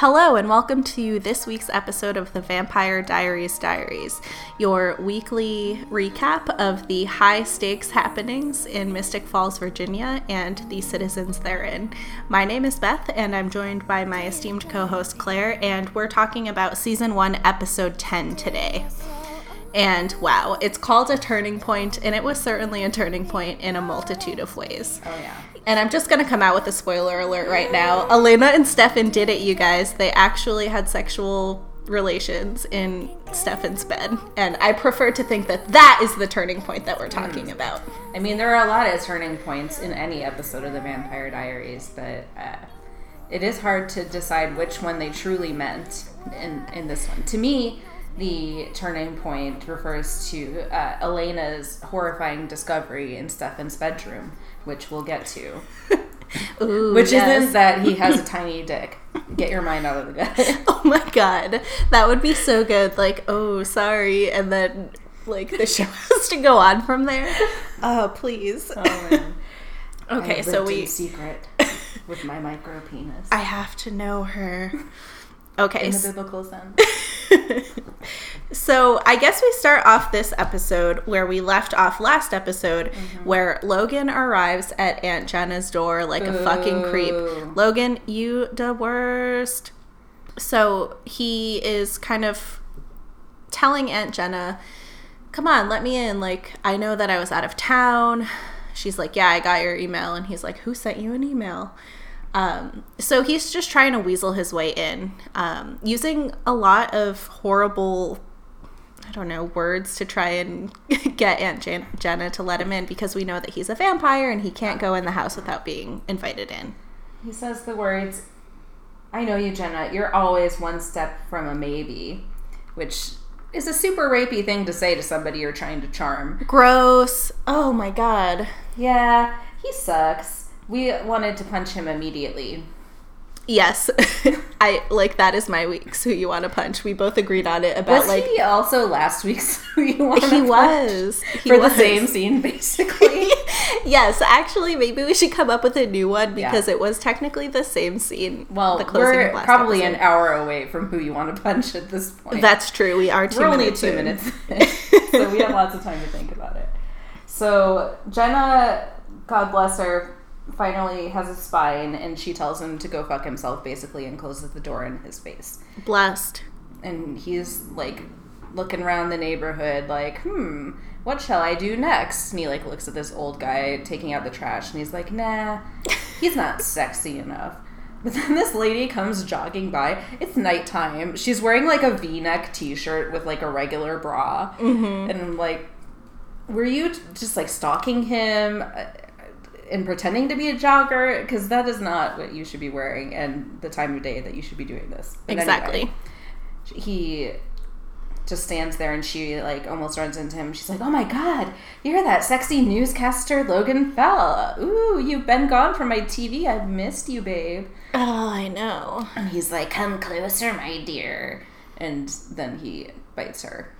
Hello, and welcome to this week's episode of the Vampire Diaries Diaries, your weekly recap of the high stakes happenings in Mystic Falls, Virginia, and the citizens therein. My name is Beth, and I'm joined by my esteemed co host Claire, and we're talking about season 1, episode 10 today. And wow, it's called a turning point, and it was certainly a turning point in a multitude of ways. Oh yeah. And I'm just gonna come out with a spoiler alert right now. Elena and Stefan did it, you guys. They actually had sexual relations in Stefan's bed. And I prefer to think that that is the turning point that we're talking about. I mean, there are a lot of turning points in any episode of the Vampire Diaries, but uh, it is hard to decide which one they truly meant in in this one. To me, the turning point refers to uh, Elena's horrifying discovery in Stefan's bedroom, which we'll get to. Ooh, Which yes. isn't that he has a tiny dick. Get your mind out of the gutter. Oh my god. That would be so good. Like, oh, sorry. And then, like, the show has to go on from there. Oh, please. Oh, man. Okay, so we. secret with my micro penis. I have to know her. Okay, in the biblical sense. So I guess we start off this episode where we left off last episode, mm-hmm. where Logan arrives at Aunt Jenna's door like a fucking creep. Logan, you the worst. So he is kind of telling Aunt Jenna, "Come on, let me in. Like I know that I was out of town." She's like, "Yeah, I got your email," and he's like, "Who sent you an email?" Um, so he's just trying to weasel his way in, um, using a lot of horrible, I don't know, words to try and get Aunt Jan- Jenna to let him in because we know that he's a vampire and he can't go in the house without being invited in. He says the words, I know you, Jenna. You're always one step from a maybe, which is a super rapey thing to say to somebody you're trying to charm. Gross. Oh my god. Yeah, he sucks. We wanted to punch him immediately. Yes. I like that is my week's who you want to punch. We both agreed on it about Was like he also last week's Who You Want he was. He For was. the same scene, basically. yes, actually, maybe we should come up with a new one Yeah. because it was technically the same scene. Well, the closing we're probably episode. an hour away from Who You Want to Punch at this point. That's true. We are 2 We're only two in. minutes, in, so we have lots of time to think about it. So Jenna, God bless her, finally has a spine, and she tells him to go fuck himself, basically, and closes the door in his face. Blessed. And he's like looking around the neighborhood, like, hmm, what shall I do next? And he like looks at this old guy taking out the trash, and he's like, nah, he's not sexy enough. But then this lady comes jogging by. It's nighttime. She's wearing like a V-neck T-shirt with like a regular bra, Mm-hmm. and I'm like, were you just like stalking him and pretending to be a jogger? Because that is not what you should be wearing, and the time of day that you should be doing this. But Exactly. anyway, he just stands there and she like almost runs into him. She's like, "Oh my god, you're that sexy newscaster Logan Fell. Ooh, you've been gone from my TV. I've missed you, babe." Oh, I know. And he's like, "Come closer, my dear." And then he bites her.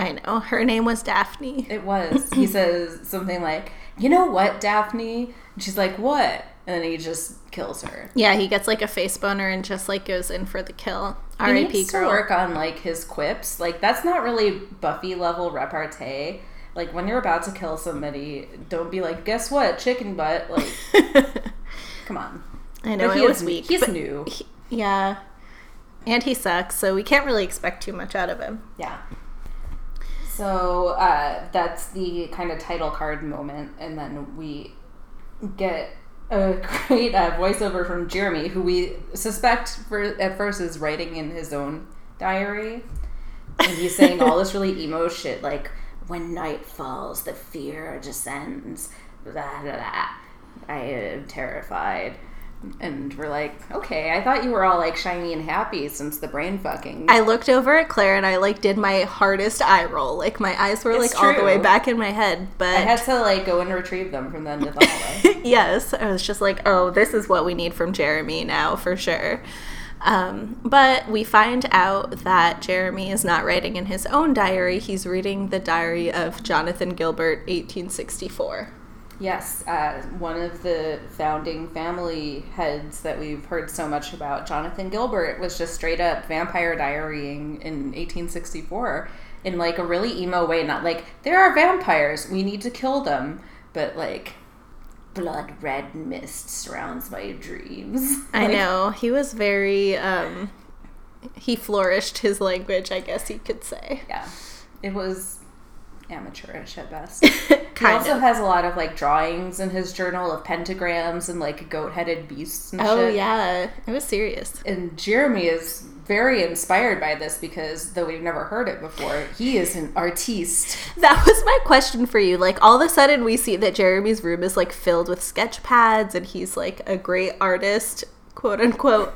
I know. Her name was Daphne. It was. He says something like, "You know what, Daphne?" And she's like, "What?" And then he just kills her. Yeah, he gets like a face boner and just like goes in for the kill. He R.I.P. needs to work on like his quips. Like that's not really Buffy level repartee. Like when you're about to kill somebody, don't be like, "Guess what, chicken butt." Like, come on. I know But he was is- weak. He's new. he- yeah, and he sucks, so we can't really expect too much out of him. Yeah. So uh, that's the kind of title card moment, and then we get a great uh, voiceover from Jeremy, who we suspect for at first is writing in his own diary, and he's saying all this really emo shit like, "When night falls, the fear descends." Blah blah blah. I am terrified. And we're like, okay, I thought you were all like shiny and happy since the brain fucking. I looked over at Claire and I like did my hardest eye roll. Like my eyes were It's like all the way back in my head, but I had to like go and retrieve them from the end of the hallway. yes, I was just like, oh, this is what we need from Jeremy now for sure. Um, but we find out that Jeremy is not writing in his own diary, he's reading the diary of Jonathan Gilbert, 1864. Yes, uh, one of the founding family heads that we've heard so much about, Jonathan Gilbert, was just straight up vampire diarying in 1864 in like a really emo way. Not like, there are vampires, we need to kill them, but like, blood red mist surrounds my dreams. I Like, know. He was very um he flourished his language, I guess you could say. Yeah, it was amateurish at best. He also of. has a lot of like drawings in his journal of pentagrams and like goat-headed beasts and Oh shit. yeah, it was serious. And Jeremy is very inspired by this because though we've never heard it before, he is an artiste. That was my question for you. Like all of a sudden we see that Jeremy's room is like filled with sketch pads and he's like a great artist, quote unquote.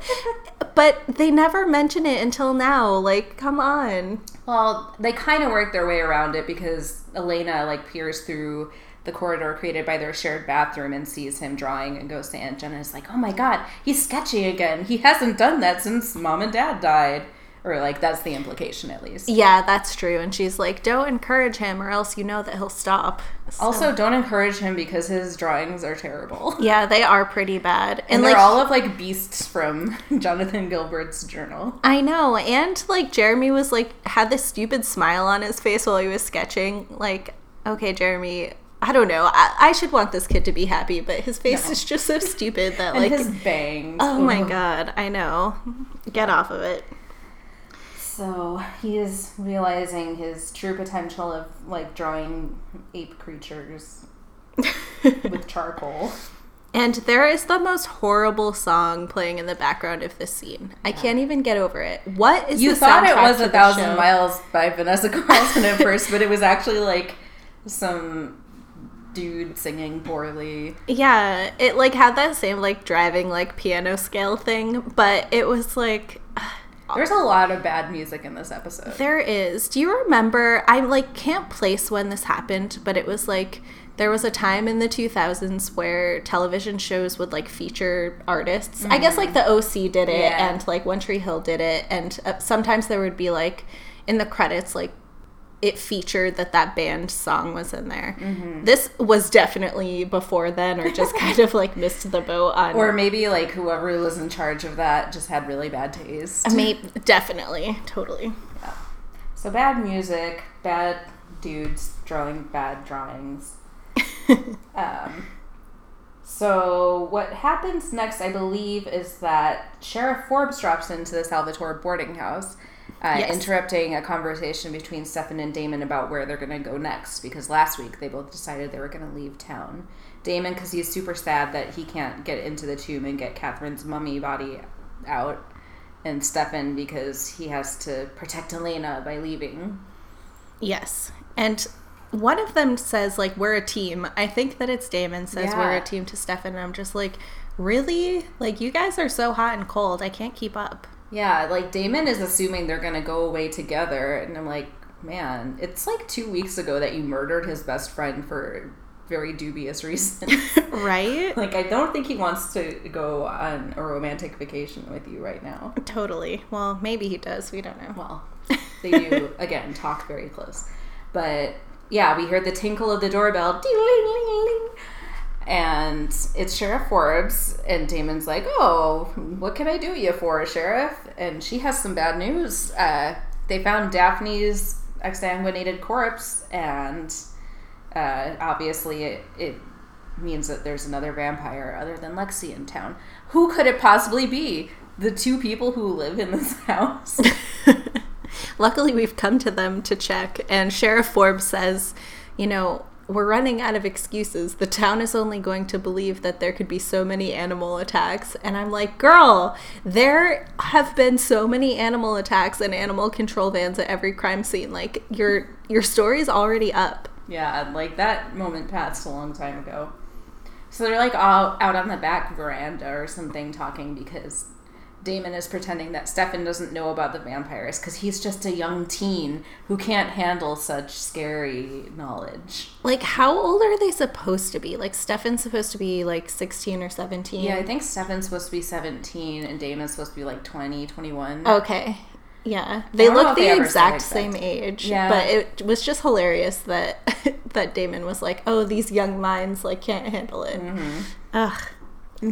but they never mention it until now. Like, come on. Well, they kind of work their way around it because Elena like peers through the corridor created by their shared bathroom and sees him drawing and goes to Aunt Jenna and is like, "Oh my god, he's sketching again. He hasn't done that since mom and dad died." Or like that's the implication at least. Yeah, that's true. And she's like, don't encourage him or else you know that he'll stop. So- Also, don't encourage him because his drawings are terrible. yeah, they are pretty bad. And, And, they're like, all of like beasts from Jonathan Gilbert's journal. I know. And like Jeremy was like had this stupid smile on his face while he was sketching. Like, okay, Jeremy, I don't know. I, I should want this kid to be happy, but his face No. is just so stupid that And like his bangs. Oh my god, I know. Get off of it. So he is realizing his true potential of like drawing ape creatures with charcoal. And there is the most horrible song playing in the background of this scene. I can't even get over it. What is You the thought it was a thousand show? miles by Vanessa Carlton at first, but it was actually like some dude singing poorly. Yeah, it like had that same like driving like piano scale thing, but it was like There's a lot of bad music in this episode. there is. Do you remember? I like can't place when this happened, but it was like there was a time in the 2000s where television shows would like feature artists. I guess like the OC did it Yeah. and like One Tree Hill did it and uh, sometimes there would be like in the credits like it featured that that band song was in there. This was definitely before then or just kind of like missed the boat on Or maybe like whoever was in charge of that just had really bad taste. Maybe, definitely, totally. Yeah. So bad music, bad dudes drawing bad drawings. Um, so what happens next, I believe, is that Sheriff Forbes drops into the Salvatore boarding house, uh, Yes. interrupting a conversation between Stefan and Damon about where they're going to go next. Because last week they both decided they were going to leave town. Damon, because he's super sad that he can't get into the tomb and get Katherine's mummy body out, and Stefan because he has to protect Elena by leaving. Yes. And one of them says, like, we're a team. I think that it's Damon says we're a team to Stefan. And I'm just like, really? Like, you guys are so hot and cold. I can't keep up. Yeah, like Damon is assuming they're gonna go away together, and I'm like, man, it's like two weeks ago that you murdered his best friend for very dubious reasons. right? like, I don't think he wants to go on a romantic vacation with you right now. Totally. Well, maybe he does. We don't know. Well, they do again talk very close, but yeah, we heard the tinkle of the doorbell. And it's Sheriff Forbes, and Damon's like, "Oh, what can I do you for, Sheriff?" And she has some bad news. Uh, they found Daphne's exsanguinated corpse, and uh, obviously it, it means that there's another vampire other than Lexi in town. Who could it possibly be? The two people who live in this house. Luckily, we've come to them to check, and Sheriff Forbes says, you know, we're running out of excuses. The town is only going to believe that there could be so many animal attacks. And I'm like, girl, there have been so many animal attacks and animal control vans at every crime scene. Like, your your story's already up. Yeah, like that moment passed a long time ago. So they're like all out on the back veranda or something talking because Damon is pretending that Stefan doesn't know about the vampires because he's just a young teen who can't handle such scary knowledge. Like, how old are they supposed to be? Like, Stefan's supposed to be like 16 or 17. Yeah, I think Stefan's supposed to be 17 and Damon's supposed to be like 20, 21. Okay. Yeah, they look if they the exact same age. Yeah. but it was just hilarious that that Damon was like, "Oh, these young minds like can't handle it." Mm-hmm. Ugh.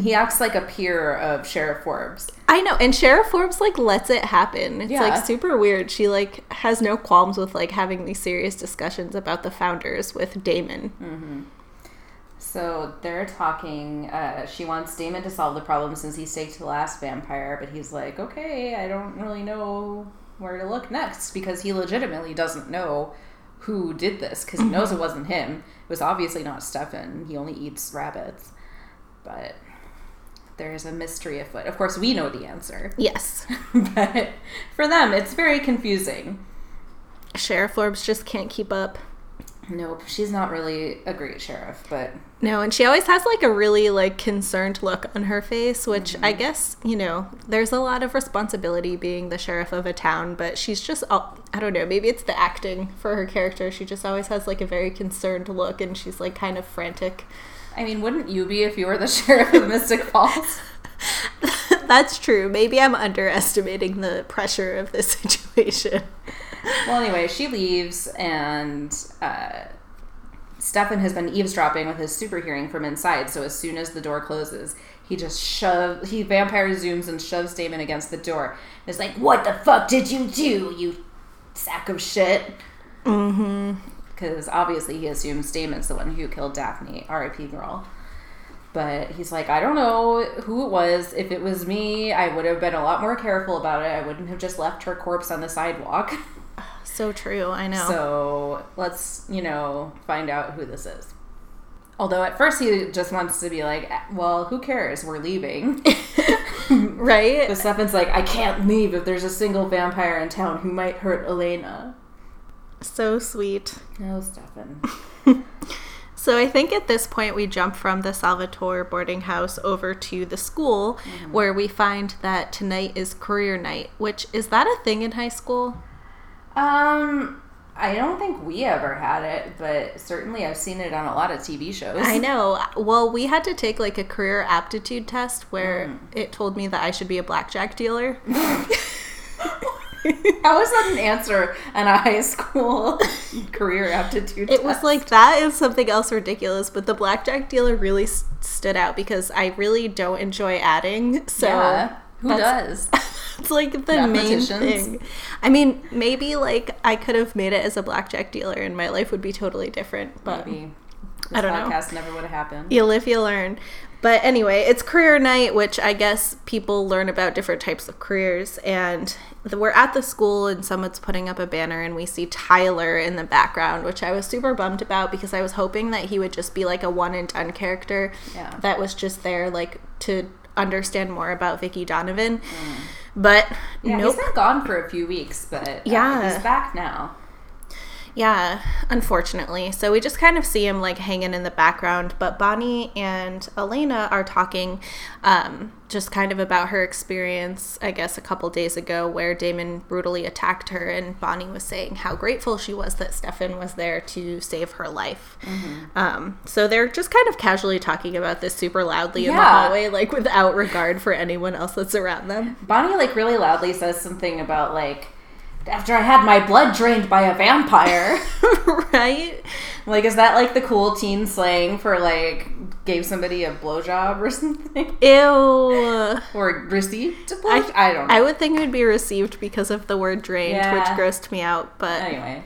He acts like a peer of Sheriff Forbes. I know, and Sheriff Forbes like lets it happen. It's Yeah. like super weird. She like has no qualms with like having these serious discussions about the founders with Damon. So they're talking. Uh, she wants Damon to solve the problem since he staked the last vampire, but he's like, okay, I don't really know where to look next because he legitimately doesn't know who did this because he knows it wasn't him. It was obviously not Stefan. He only eats rabbits. But there's a mystery afoot. Of course, we know the answer, Yes, but for them, it's very confusing. Sheriff Forbes just can't keep up. Nope, she's not really a great sheriff, but No, and she always has like a really like concerned look on her face, which mm-hmm. I guess, you know, there's a lot of responsibility being the sheriff of a town, but she's just I don't know, maybe it's the acting for her character. She just always has like a very concerned look and she's like kind of frantic. I mean, wouldn't you be if you were the sheriff of Mystic Falls? That's true. Maybe I'm underestimating the pressure of this situation. Well, anyway, she leaves, and uh, Stefan has been eavesdropping with his super hearing from inside. So as soon as the door closes, he just shoves, he vampire zooms and shoves Damon against the door. It's like, what the fuck did you do, you sack of shit? Mm-hmm. Because obviously he assumes Damon's the one who killed Daphne, R.I.P. girl. But he's like, I don't know who it was. If it was me, I would have been a lot more careful about it. I wouldn't have just left her corpse on the sidewalk. So true. I know. So let's, you know, find out who this is. Although at first he just wants to be like, eh, well, who cares? We're leaving. right? but Stefan's like, I can't leave if there's a single vampire in town who might hurt Elena. So sweet. No, Stefan. So I think at this point we jump from the Salvatore boarding house over to the school where we find that tonight is career night, which is that a thing in high school? Um, I don't think we ever had it, but certainly I've seen it on a lot of TV shows. I know. Well, we had to take like a career aptitude test where it told me that I should be a blackjack dealer. How is that an answer on a high school career aptitude It was like that is something else ridiculous, but the blackjack dealer really s- stood out because I really don't enjoy adding. So yeah. Who does? it's like the main thing. I mean, maybe like I could have made it as a blackjack dealer and my life would be totally different, but Maybe. I don't know. podcast never would have happened. you live, you learn. But anyway, it's career night, which I guess people learn about different types of careers. And we're at the school, and someone's putting up a banner, and we see Tyler in the background, which I was super bummed about because I was hoping that he would just be like a one and done character Yeah. that was just there, like to understand more about Vicki Donovan. But Yeah, nope. he's been gone for a few weeks, but uh, Yeah. he's back now. Yeah, unfortunately. So we just kind of see him like hanging in the background. But Bonnie and Elena are talking um, just kind of about her experience, I guess, a couple days ago where Damon brutally attacked her. And Bonnie was saying how grateful she was that Stefan was there to save her life. Um, so they're just kind of casually talking about this super loudly in the hallway, like without regard for anyone else that's around them. Bonnie like really loudly says something about like after I had my blood drained by a vampire. right? like is that like the cool teen slang for like gave somebody a blowjob or something? Ew. Or received a blowjob? I, don't know. I would think it would be received because of the word drained, Yeah. which grossed me out, but anyway.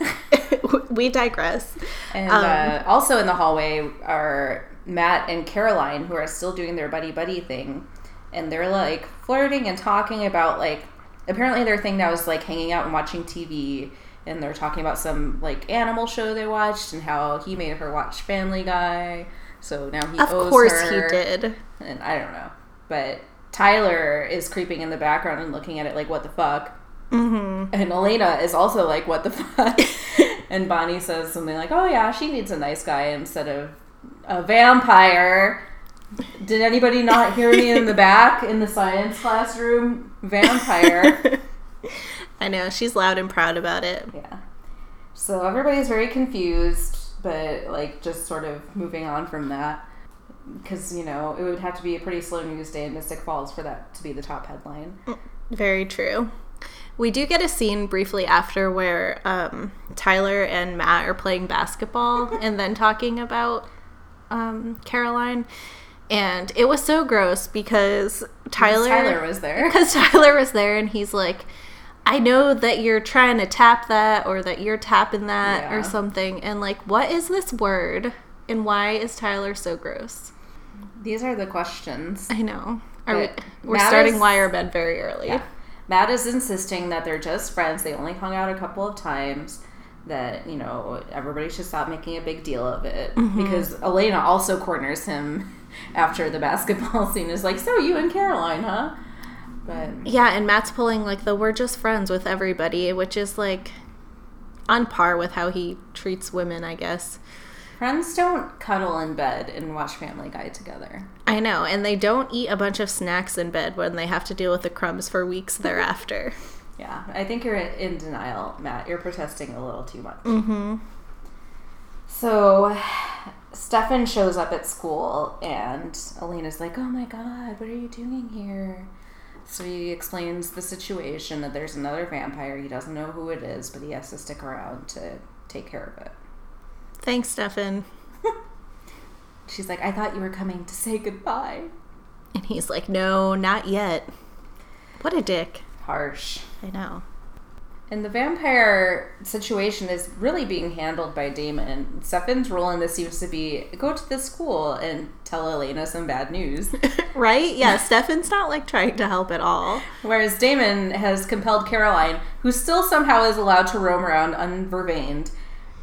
we digress. And Um, uh, also in the hallway are Matt and Caroline, who are still doing their buddy buddy thing, and they're like flirting and talking about like apparently their thing now is like hanging out and watching TV, and they're talking about some like animal show they watched and how he made her watch Family Guy, so now he Of course her, he did. and I don't know, but Tyler is creeping in the background and looking at it like what the fuck. Mm-hmm. And Elena is also like, what the fuck? and Bonnie says something like, oh yeah, she needs a nice guy instead of a vampire. Did anybody not hear me in the back in the science classroom? Vampire. I know, she's loud and proud about it. yeah. So everybody's very confused, but like just sort of moving on from that. Because, you know, it would have to be a pretty slow news day in Mystic Falls for that to be the top headline. Very true. We do get a scene briefly after where um, Tyler and Matt are playing basketball and then talking about um, Caroline. And it was so gross because Tyler, Tyler was there. because Tyler was there and he's like, I know that you're trying to tap that or that you're tapping that Yeah. or something. And like, what is this word? And why is Tyler so gross? These are the questions. I know. Are we, we're Matt starting is- wire bed very early. Yeah. Matt is insisting that they're just friends. They only hung out a couple of times. That, you know, everybody should stop making a big deal of it. Mm-hmm. Because Elena also corners him after the basketball scene is like, So you and Caroline, huh? But Yeah, and Matt's pulling like the we're just friends with everybody, which is like on par with how he treats women, I guess. friends don't cuddle in bed and watch Family Guy together. I know, and they don't eat a bunch of snacks in bed when they have to deal with the crumbs for weeks thereafter. Yeah, I think you're in denial, Matt. You're protesting a little too much. Mm-hmm. So, Stefan shows up at school, and Elena's like, "Oh my god, what are you doing here?" So he explains the situation that there's another vampire. He doesn't know who it is, but he has to stick around to take care of it. Thanks, Stefan. She's like, "I thought you were coming to say goodbye." And he's like, no, not yet. What a dick. Harsh. I know. And the vampire situation is really being handled by Damon. Stefan's role in this seems to be go to the school and tell Elena some bad news. right? Yeah, Stefan's not like trying to help at all. Whereas Damon has compelled Caroline, who still somehow is allowed to roam around unvervained,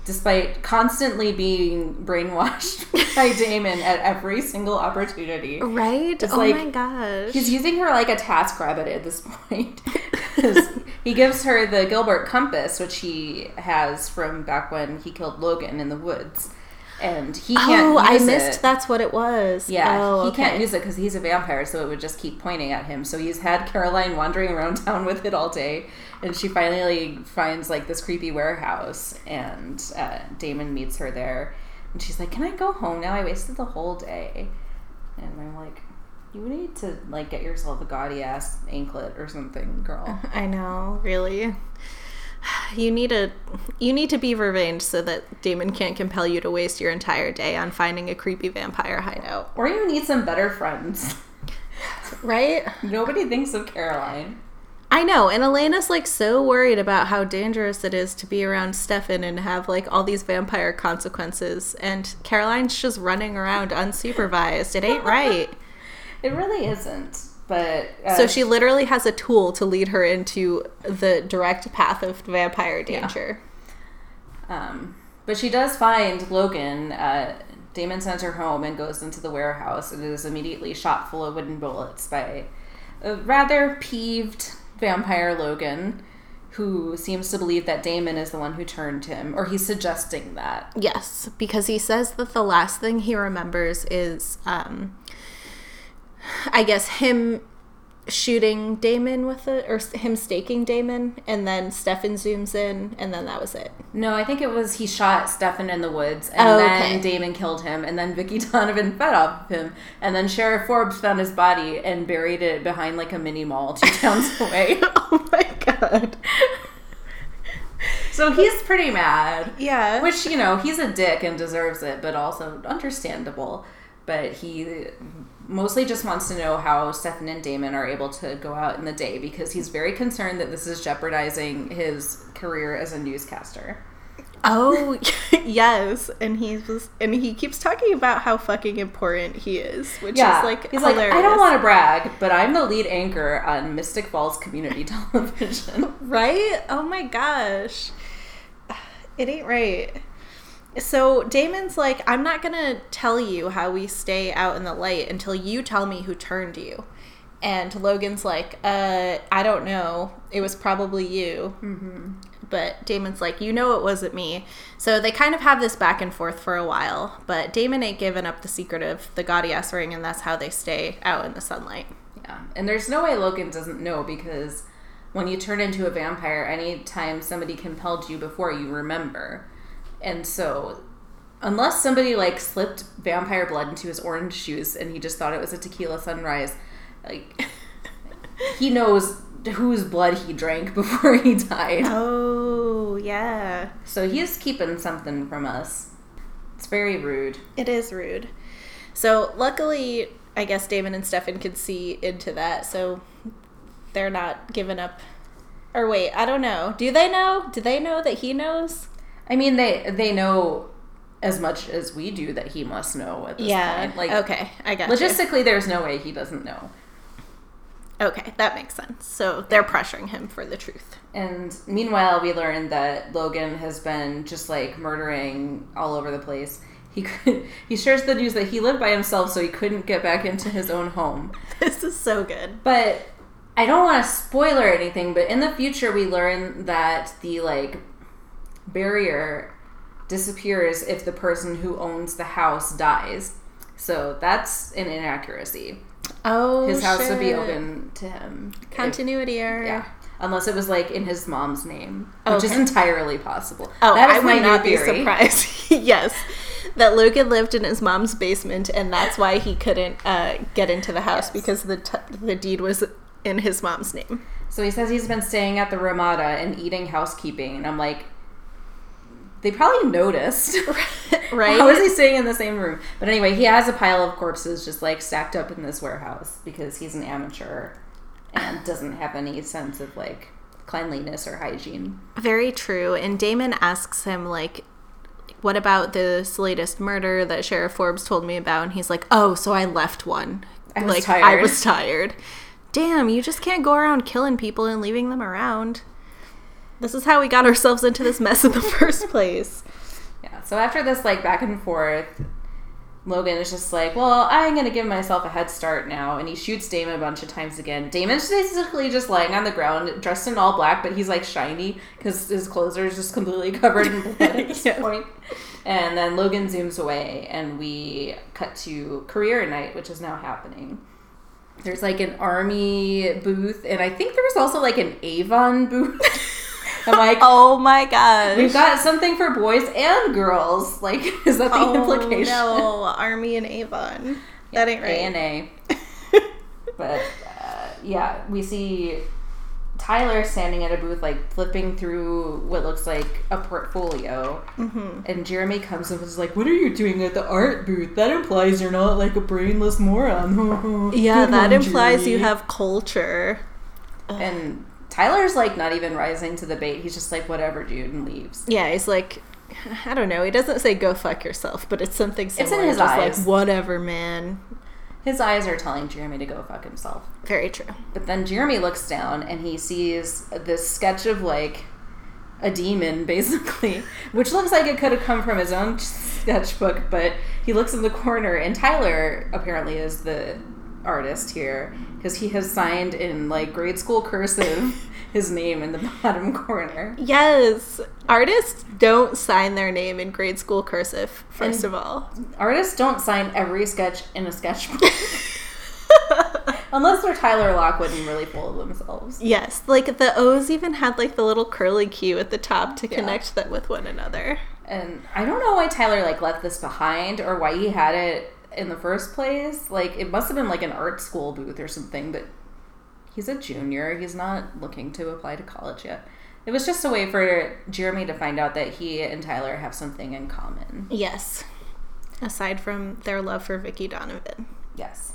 despite constantly being brainwashed by Damon at every single opportunity. Right? It's oh like- my gosh. He's using her like a task rabbit at this point. he gives her the Gilbert compass, which he has from back when he killed Logan in the woods. And he oh, can't oh, I missed it. that's what it was. Yeah, oh, he okay. can't use it because he's a vampire, so it would just keep pointing at him. So he's had Caroline wandering around town with it all day, and she finally finds like this creepy warehouse, and uh, Damon meets her there, and she's like, "Can I go home now? I wasted the whole day." And I'm like, "You need to like get yourself a gaudy ass anklet or something, girl." I know, really. You need a you need to be vervained so that Damon can't compel you to waste your entire day on finding a creepy vampire hideout. or you need some better friends. Right? Nobody thinks of Caroline. I know, and Elena's like so worried about how dangerous it is to be around Stefan and have like all these vampire consequences, and Caroline's just running around unsupervised. It ain't right. It really isn't. But uh, so she literally has a tool to lead her into the direct path of vampire danger. Um, but she does find Logan. Uh, Damon sends her home and goes into the warehouse and is immediately shot full of wooden bullets by a rather peeved vampire Logan, who seems to believe that Damon is the one who turned him, or he's suggesting that. Yes, because he says that the last thing he remembers is, um, I guess, him shooting Damon with it, or him staking Damon, and then Stefan zooms in, and then that was it. No, I think it was he shot Stefan in the woods, and Oh, then okay. Damon killed him, and then Vicki Donovan fed off of him, and then Sheriff Forbes found his body and buried it behind like a mini mall two towns away. oh my god. So he's pretty mad. Yeah. Which, you know, he's a dick and deserves it, but also understandable. But he mostly just wants to know how Stefan and Damon are able to go out in the day because he's very concerned that this is jeopardizing his career as a newscaster. Oh yes, and he's and he keeps talking about how fucking important he is, which is like he's hilarious. like, I don't want to brag, but I'm the lead anchor on Mystic Falls Community Television. right? Oh my gosh, it ain't right. So Damon's like, I'm not gonna tell you how we stay out in the light until you tell me who turned you. And Logan's like, uh, I don't know. It was probably you. Mm-hmm. But Damon's like, you know, it wasn't me. So they kind of have this back and forth for a while. But Damon ain't given up the secret of the gaudy ass ring, and that's how they stay out in the sunlight. Yeah, and there's no way Logan doesn't know because when you turn into a vampire, anytime somebody compelled you before, you remember. And so, unless somebody like slipped vampire blood into his orange juice and he just thought it was a tequila sunrise, like he knows whose blood he drank before he died. Oh, yeah. So he's keeping something from us. It's very rude. It is rude. So luckily, I guess Damon and Stefan could see into that, so they're not giving up. Or wait, I don't know. Do they know? Do they know that he knows? I mean, they they know as much as we do that he must know at this yeah. point. Like, okay, I got you. logistically, there's no way he doesn't know. Okay, that makes sense. So they're pressuring him for the truth. And meanwhile, we learn that Logan has been just like murdering all over the place. He could, he shares the news that he lived by himself, so he couldn't get back into his own home. This is so good. But I don't want to spoil or anything. But in the future, we learn that the like barrier disappears if the person who owns the house dies. So that's an inaccuracy. Oh, His house would be open to him. Continuity error. yeah. Unless it was like in his mom's name, which is entirely possible. Oh, that is I would new not be theory. surprised. yes, that Logan lived in his mom's basement, and that's why he couldn't uh, get into the house Yes. because the t- the deed was in his mom's name. So he says he's been staying at the Ramada and eating housekeeping, and I'm like, they probably noticed. Right? How is he staying in the same room? But anyway, he has a pile of corpses just like stacked up in this warehouse because he's an amateur and doesn't have any sense of like cleanliness or hygiene. Very true. And Damon asks him like. What about this latest murder that Sheriff Forbes told me about? And he's like, "Oh, so I left one. I was like I tired." was tired. Damn, you just can't go around killing people and leaving them around. This is how we got ourselves into this mess in the first place. Yeah. So after this like back and forth, Logan is just like, well, I'm gonna give myself a head start now, and he shoots Damon a bunch of times again. Damon's basically just lying on the ground, dressed in all black, but he's like shiny because his clothes are just completely covered in blood at this Yeah. point. And then Logan zooms away, and we cut to career night, which is now happening. There's like an army booth, and I think there was also like an Avon booth. I'm like, Oh my gosh. We've got something for boys and girls. Like, is that the oh, implication? No, Army and Avon. That ain't right. A and A. But uh, yeah, we see Tyler standing at a booth, like flipping through what looks like a portfolio, Mm-hmm. and Jeremy comes and is like, "What are you doing at the art booth? That implies you're not like a brainless moron." Yeah, Good that one, implies you have culture. And Tyler's like not even rising to the bait. He's just like, "Whatever, dude," and leaves. Yeah, he's like, I don't know. He doesn't say "go fuck yourself," but it's something similar. It's in his just eyes. like whatever, man. His eyes are telling Jeremy to go fuck himself. Very true. But then Jeremy looks down and he sees this sketch of like a demon, basically, which looks like it could have come from his own sketchbook. But he looks in the corner, and Tyler apparently is the artist here because he has signed in like grade school cursive his name in the bottom corner. Yes, artists don't sign their name in grade school cursive. First And- of all, Artists don't sign every sketch in a sketchbook. Unless they're Tyler Lockwood and really full of themselves. yes, like the O's even had like the little curly Q at the top to Yeah. connect them with one another. And I don't know why Tyler like left this behind or why he had it in the first place. Like it must have been like an art school booth or something, but he's a junior. He's not looking to apply to college yet. It was just a way for Jeremy to find out that he and Tyler have something in common. Yes, aside from their love for Vicki Donovan. Yes.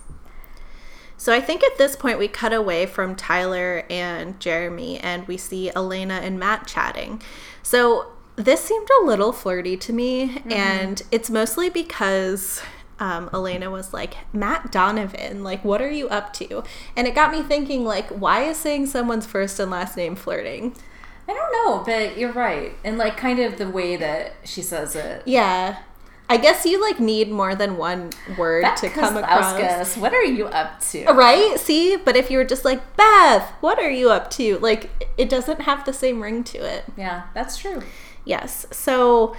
So I think at this point we cut away from Tyler and Jeremy and we see Elena and Matt chatting. So this seemed a little flirty to me, mm-hmm. and it's mostly because um, Elena was like, Matt Donovan, like, what are you up to? And it got me thinking, like, why is saying someone's first and last name flirting? I don't know, but you're right. And like kind of the way that she says it. Yeah. I guess you like need more than one word Beth to come across. Kozlowskis, what are you up to? Right? See? But if you were just like, Beth, what are you up to? Like, it doesn't have the same ring to it. Yeah, that's true. Yes. So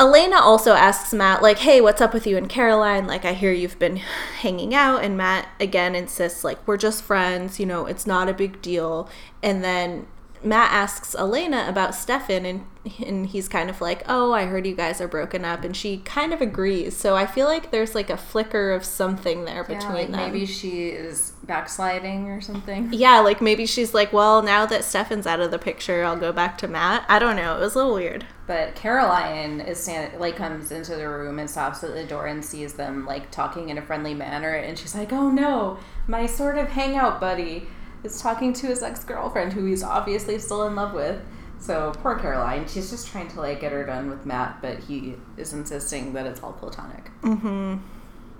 Elena also asks Matt, like, hey, what's up with you and Caroline? Like, I hear you've been hanging out. And Matt again insists, like, we're just friends, you know, it's not a big deal. And then Matt asks Elena about Stefan, and and he's kind of like, "Oh, I heard you guys are broken up," and she kind of agrees. So I feel like there's like a flicker of something there Yeah, between like them. maybe she is backsliding or something. yeah, like maybe she's like, "Well, now that Stefan's out of the picture, I'll go back to Matt." I don't know. It was a little weird. But Caroline is stand- like comes into the room and stops at the door and sees them like talking in a friendly manner, and she's like, "Oh no, my sort of hangout buddy is talking to his ex girlfriend who he's obviously still in love with." So poor Caroline, she's just trying to like get her done with Matt, but he is insisting that it's all platonic. Mm-hmm.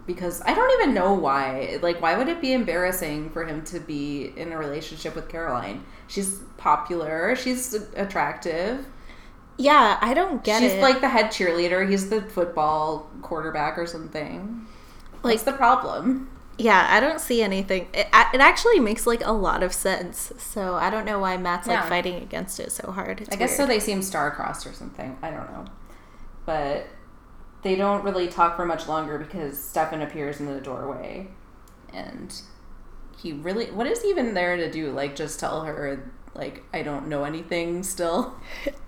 Because I don't even know why. Like, why would it be embarrassing for him to be in a relationship with Caroline? She's popular. She's attractive. Yeah, I don't get She's it. like the head cheerleader. He's the football quarterback or something. Like- What's the problem? Yeah, I don't see anything. It, it actually makes like a lot of sense. So I don't know why Matt's like Yeah. fighting against it so hard. It's I guess so. They seem star-crossed or something. I don't know, but they don't really talk for much longer because Stefan appears in the doorway, and he really. What is he even there to do? Like, just tell her like I don't know anything still.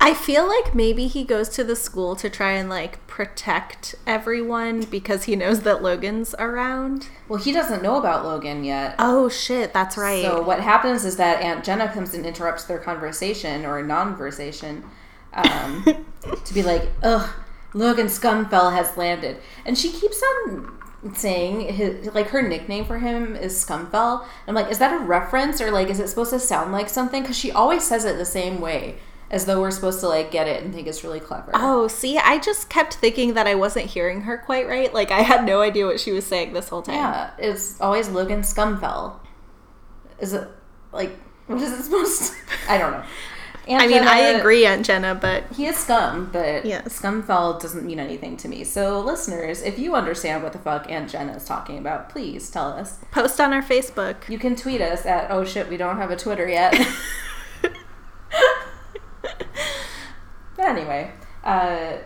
I feel like maybe he goes to the school to try and like protect everyone because he knows that Logan's around. Well, he doesn't know about Logan yet. Oh shit, that's right. So what happens is that Aunt Jenna comes and interrupts their conversation or non-versation um, to be like, "Ugh, Logan Scumfell has landed," and she keeps on saying his like her nickname for him is Scumfell. I'm like, is that a reference or like is it supposed to sound like something? Because she always says it the same way, as though we're supposed to like get it and think it's really clever. Oh, see, I just kept thinking that I wasn't hearing her quite right. Like I had no idea what she was saying this whole time. Yeah, it's always Logan Scumfell. Is it like what is it supposed to? I don't know. Aunt I mean, I agree, Aunt Jenna, but He is scum, but Yes. scumfell doesn't mean anything to me. So, listeners, if you understand what the fuck Aunt Jenna is talking about, please tell us. post on our Facebook. You can tweet us at oh shit, we don't have a Twitter yet. but anyway, uh,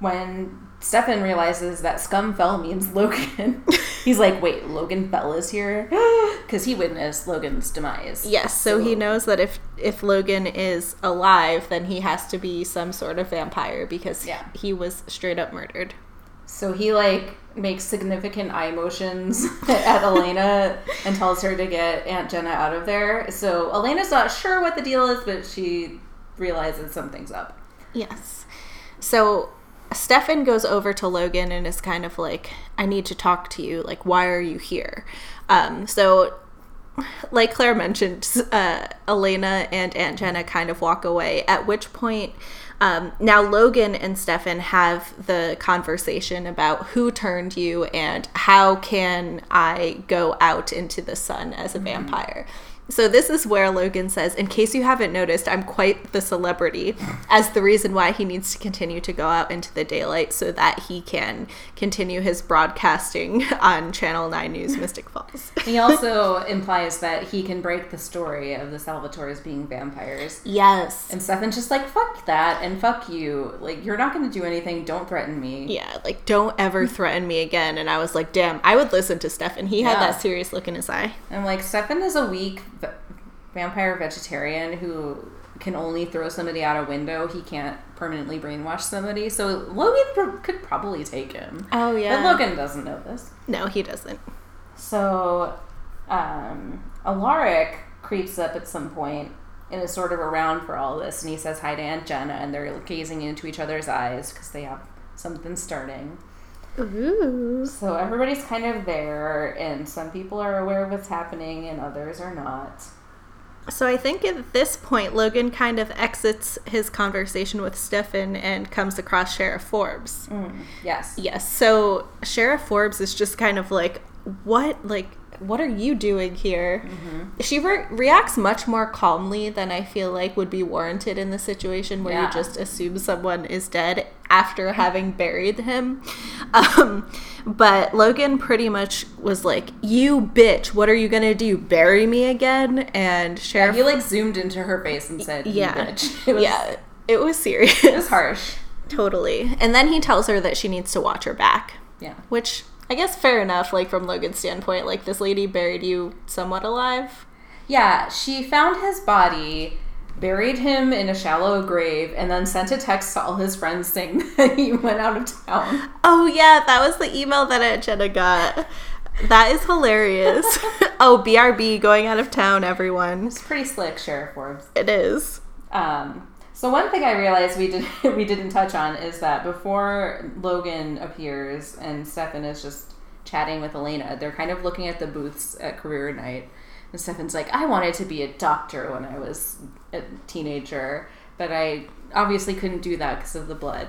when Stefan realizes that scumfell means Logan, he's like, wait, Logan Fell is here? Because he witnessed Logan's demise. Yes, so he knows that if if Logan is alive, then he has to be some sort of vampire because Yeah. he was straight up murdered. So he like makes significant eye motions at Elena and tells her to get Aunt Jenna out of there. So Elena's not sure what the deal is, but she realizes something's up. Yes. So Stefan goes over to Logan and is kind of like, I need to talk to you. Like, why are you here? Um, so, like Claire mentioned, uh, Elena and Aunt Jenna kind of walk away, at which point, um, now Logan and Stefan have the conversation about who turned you and how can I go out into the sun as a vampire. So this is where Logan says, in case you haven't noticed, I'm quite the celebrity, as the reason why he needs to continue to go out into the daylight so that he can continue his broadcasting on Channel 9 News Mystic Falls. He also implies that he can break the story of the Salvatores being vampires. yes. And Stefan's just like, fuck that and fuck you. Like, you're not going to do anything. Don't threaten me. Yeah, like don't ever threaten me again. And I was like, damn, I would listen to Stefan. He had Yeah. that serious look in his eye. I'm like, Stefan is a weak vampire vegetarian who can only throw somebody out a window. He can't permanently brainwash somebody. So Logan pr- could probably take him. Oh yeah. But Logan doesn't know this. No, he doesn't. So, um, Alaric creeps up at some point and is sort of around for all this. And he says hi to Aunt Jenna, and they're gazing into each other's eyes because they have something starting. Ooh. So everybody's kind of there, and some people are aware of what's happening, and others are not. So I think at this point, Logan kind of exits his conversation with Stefan and comes across Sheriff Forbes. Mm, yes. Yes. So Sheriff Forbes is just kind of like, what, like, what are you doing here? Mm-hmm. She re- reacts much more calmly than I feel like would be warranted in the situation where Yeah. you just assume someone is dead after having buried him. Um, but Logan pretty much was like, "You bitch, what are you gonna do? Bury me again?" And Yeah, Sheriff, he like zoomed into her face and said, "You yeah, bitch." It was, yeah, it was serious, it was harsh. totally. And then he tells her that she needs to watch her back. Yeah. Which I guess fair enough, like from Logan's standpoint, like this lady buried you somewhat alive. Yeah, she found his body buried him in a shallow grave, and then sent a text to all his friends saying that he went out of town. Oh yeah, that was the email that Aunt Jenna got. That is hilarious. oh, BRB going out of town, everyone. It's pretty slick, Sheriff Forbes. It is. Um, so one thing I realized we did we didn't touch on is that before Logan appears and Stefan is just chatting with Elena, they're kind of looking at the booths at career night. And Stefan's like, I wanted to be a doctor when I was a teenager, but I obviously couldn't do that because of the blood.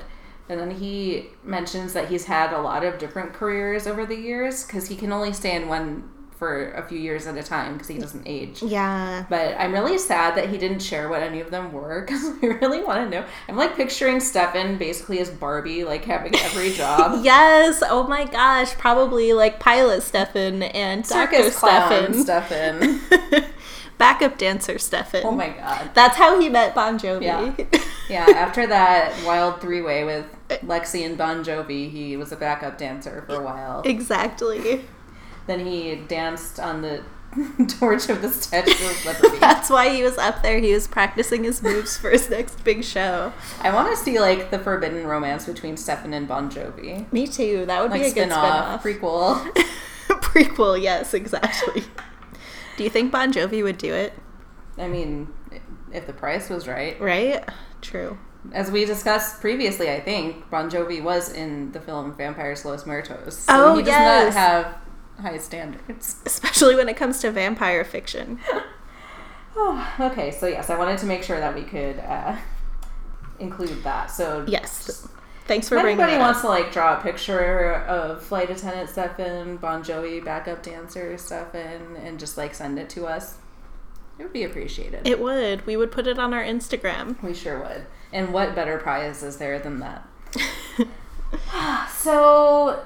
And then he mentions that he's had a lot of different careers over the years because he can only stay in one for a few years at a time because he doesn't age. Yeah. But I'm really sad that he didn't share what any of them were because I really want to know. I'm like picturing Stefan basically as Barbie, like having every job. yes. Oh my gosh. Probably like pilot Stefan and Circus clown Stefan. Stefan. Backup dancer Stefan. Oh my god. That's how he met Bon Jovi. Yeah. Yeah, after that wild three way with Lexi and Bon Jovi, he was a backup dancer for a while. exactly. Then he danced on the torch of the Statue of Liberty. That's why he was up there. He was practicing his moves for his next big show. I want to see like the forbidden romance between Stefan and Bon Jovi. Me too. That would Like be a good spin-off, spin-off. prequel. Prequel, yes, exactly. Do you think Bon Jovi would do it? I mean, if the price was right. Right? True. As we discussed previously, I think Bon Jovi was in the film Vampires Los Muertos. So Oh, he does yes. not have high standards. Especially when it comes to vampire fiction. Oh, okay, so yes, I wanted to make sure that we could uh, include that. So Yes. Thanks for if bringing anybody wants up. to like draw a picture of flight attendant Stefan, Bon Jovi backup dancer Stefan, and just like send it to us, it would be appreciated. It would. We would put it on our Instagram. we sure would. And what better prize is there than that? So,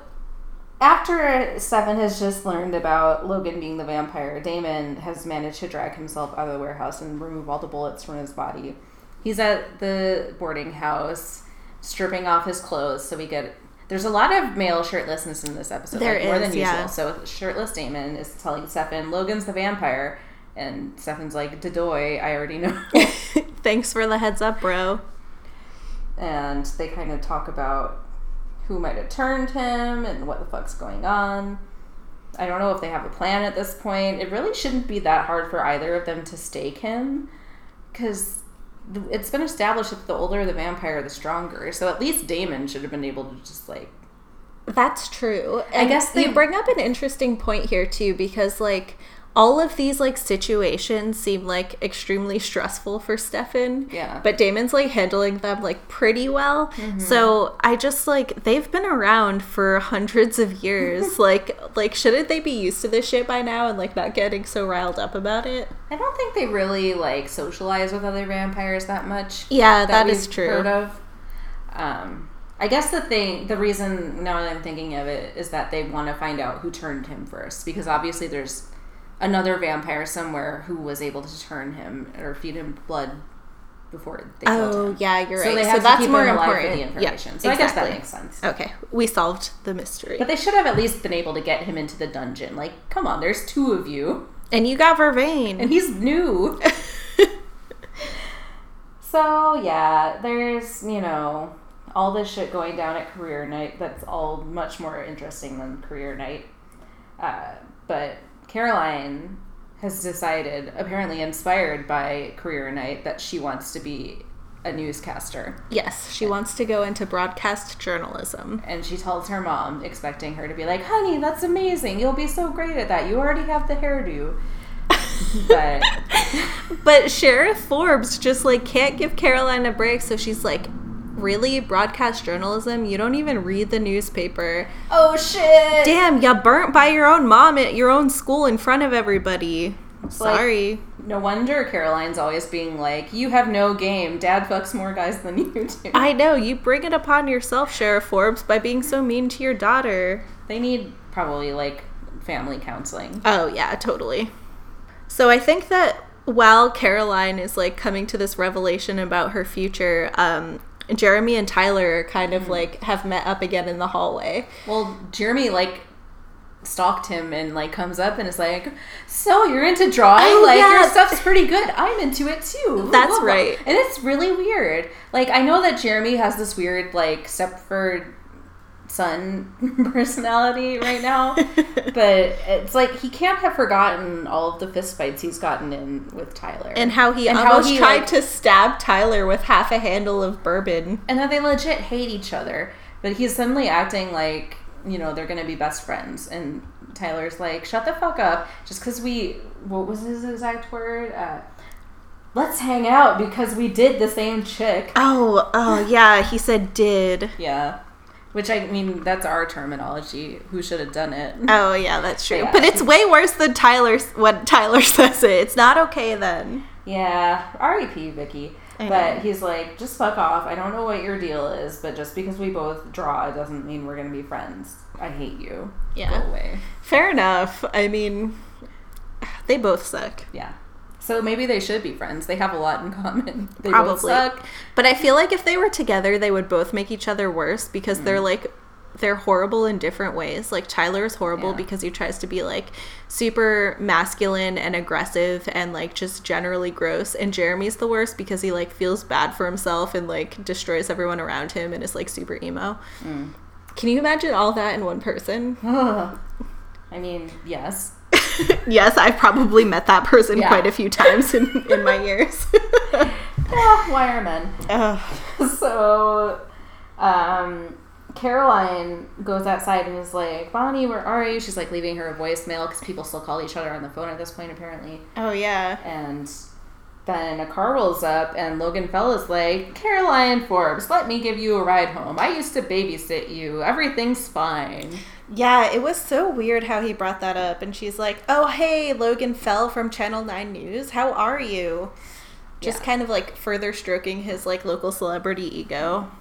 after Stefan has just learned about Logan being the vampire, Damon has managed to drag himself out of the warehouse and remove all the bullets from his body. He's at the boarding house, stripping off his clothes. So we get there's a lot of male shirtlessness in this episode, There like, more is, than usual. yeah. So shirtless Damon is telling Stefan, "Logan's the vampire," and Stefan's like, "Dedoy, I already know." Thanks for the heads up, bro. and they kind of talk about who might have turned him and what the fuck's going on. I don't know if they have a plan at this point. It really shouldn't be that hard for either of them to stake him because it's been established that the older the vampire, the stronger. So at least Damon should have been able to just like. That's true. I guess they- you bring up an interesting point here too, because like all of these like situations seem like extremely stressful for Stefan. Yeah. But Damon's like handling them like pretty well. So I just like they've been around for hundreds of years. like like shouldn't they be used to this shit by now and like not getting so riled up about it? I don't think they really like socialize with other vampires that much. Yeah, that is we've true. Heard of. Um, I guess the thing, the reason now that I'm thinking of it is that they want to find out who turned him first, because obviously there's another vampire somewhere who was able to turn him or feed him blood before they killed Oh him. yeah, you're So right. they so to that's more him alive for important. the information. Yeah, so I guess that makes sense. Okay, we solved the mystery. But they should have at least been able to get him into the dungeon. Like, come on, there's two of you, and you got Vervain. and he's new. So yeah, there's you know all this shit going down at career night. That's all much more interesting than career night. Uh, but Caroline has decided, apparently inspired by career night, that she wants to be a newscaster. Yes, she wants to go into broadcast journalism. And she tells her mom, expecting her to be like, "Honey, that's amazing. You'll be so great at that. You already have the hairdo." but But Sheriff Forbes just like can't give Caroline a break, so she's like, "Really, broadcast journalism? You don't even read the newspaper? oh shit! Damn, you burnt by your own mom at your own school in front of everybody. like- Sorry." No wonder Caroline's always being like, "You have no game. Dad fucks more guys than you do." I know you bring it upon yourself, Sheriff Forbes, by being so mean to your daughter. they need probably like family counseling. Oh, yeah, totally. So I think that while Caroline is like coming to this revelation about her future, um, Jeremy and Tyler kind of mm-hmm. like have met up again in the hallway. Well, Jeremy like stalked him and like comes up and is like, "So you're into drawing? Oh, like yeah. your stuff's pretty good. I'm into it too." That's blah. right. And it's really weird. Like I know that Jeremy has this weird like Stepford son personality right now, but it's like he can't have forgotten all of the fistfights he's gotten in with Tyler and how he And how almost he, tried like- to stab Tyler with half a handle of bourbon. and that they legit hate each other. But he's suddenly acting like you know they're gonna be best friends, and Tyler's like, "Shut the fuck up!" Just because we, what was his exact word? Uh, Let's hang out because we did the same chick. Oh, oh yeah, he said did. Yeah, which I mean that's our terminology. Who should have done it? Oh yeah, that's true. Yeah. But it's way worse than Tyler when Tyler says it. It's not okay then. Yeah, R.E.P. Vicki. But he's like, just fuck off. I don't know what your deal is, but just because we both draw it doesn't mean we're gonna be friends. I hate you. Yeah. Go away. Fair enough. I mean, they both suck. Yeah. So maybe they should be friends. They have a lot in common. They both Probably. suck. But I feel like if they were together, they would both make each other worse because Mm. they're like they're horrible in different ways. Like Tyler is horrible Yeah. because he tries to be like super masculine and aggressive and like just generally gross. And Jeremy's the worst because he like feels bad for himself and like destroys everyone around him and is like super emo. Mm. Can you imagine all that in one person? I mean, yes. yes, I've probably met that person Yeah. quite a few times in, in my years. Yeah, why are men? So um Caroline goes outside and is like, Bonnie, where are you? She's like leaving her a voicemail because people still call each other on the phone at this point, apparently. oh yeah. And then a car rolls up, and Logan Fell is like, Caroline Forbes, let me give you a ride home. I used to babysit you. Everything's fine. Yeah, it was so weird how he brought that up. And she's like, Oh, hey, Logan Fell from Channel 9 News. How are you? Just Yeah. kind of like further stroking his like local celebrity ego.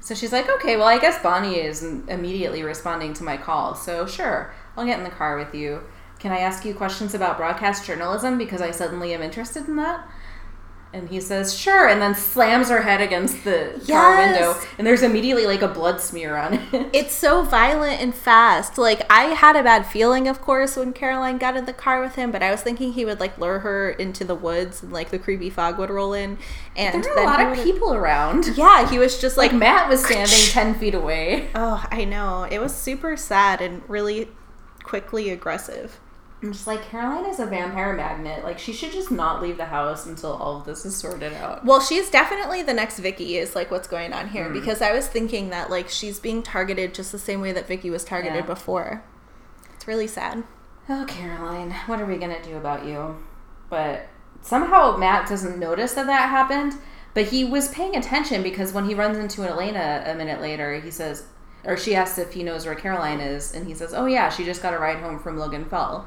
So she's like, okay, well, I guess Bonnie is immediately responding to my call. So sure, I'll get in the car with you. Can I ask you questions about broadcast journalism because I suddenly am interested in that? And he says, sure, and then slams her head against the car window, and there's immediately like a blood smear on it. It's so violent and fast. Like, I had a bad feeling, of course, when Caroline got in the car with him, but I was thinking he would like lure her into the woods and like the creepy fog would roll in. And there are a lot of people around. Yeah, he was just Like like, Matt was standing 10 feet away. Oh, I know. It was super sad and really quickly aggressive. I'm just like, Caroline is a vampire magnet. Like, she should just not leave the house until all of this is sorted out. Well, she's definitely the next Vicki is like what's going on here hmm. because I was thinking that like she's being targeted just the same way that Vicki was targeted Yeah. before. It's really sad. Oh, Caroline, what are we gonna do about you? But somehow Matt doesn't notice that that happened, but he was paying attention because when he runs into Elena a minute later, he says, or she asks if he knows where Caroline is, and he says, "Oh yeah, she just got a ride home from Logan Fell."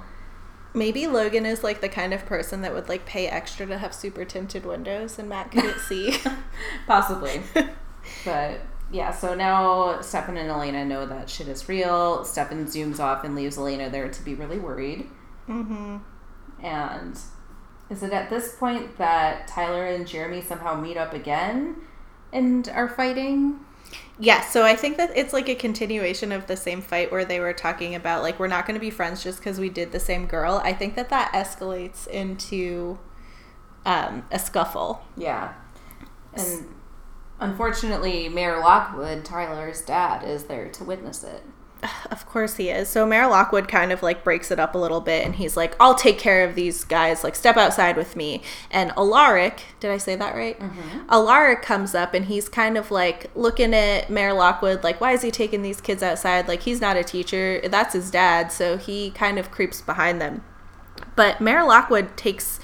Maybe Logan is like the kind of person that would like pay extra to have super tinted windows and Matt couldn't see. Possibly, but yeah. So now Stefan and Elena know that shit is real. Stefan zooms off and leaves Elena there to be really worried. mm-hmm. And is it at this point that Tyler and Jeremy somehow meet up again and are fighting? Yeah, so I think that it's like a continuation of the same fight where they were talking about like we're not going to be friends just because we did the same girl. I think that that escalates into um, a scuffle. Yeah. And unfortunately, Mayor Lockwood, Tyler's dad, is there to witness it. Of course he is. So Mayor Lockwood kind of like breaks it up a little bit and he's like, I'll take care of these guys, like step outside with me. And Alaric, did I say that right? Mm-hmm. Alaric comes up and he's kind of like looking at Mayor Lockwood, like, why is he taking these kids outside? Like, he's not a teacher, that's his dad. So he kind of creeps behind them. But Mayor Lockwood takes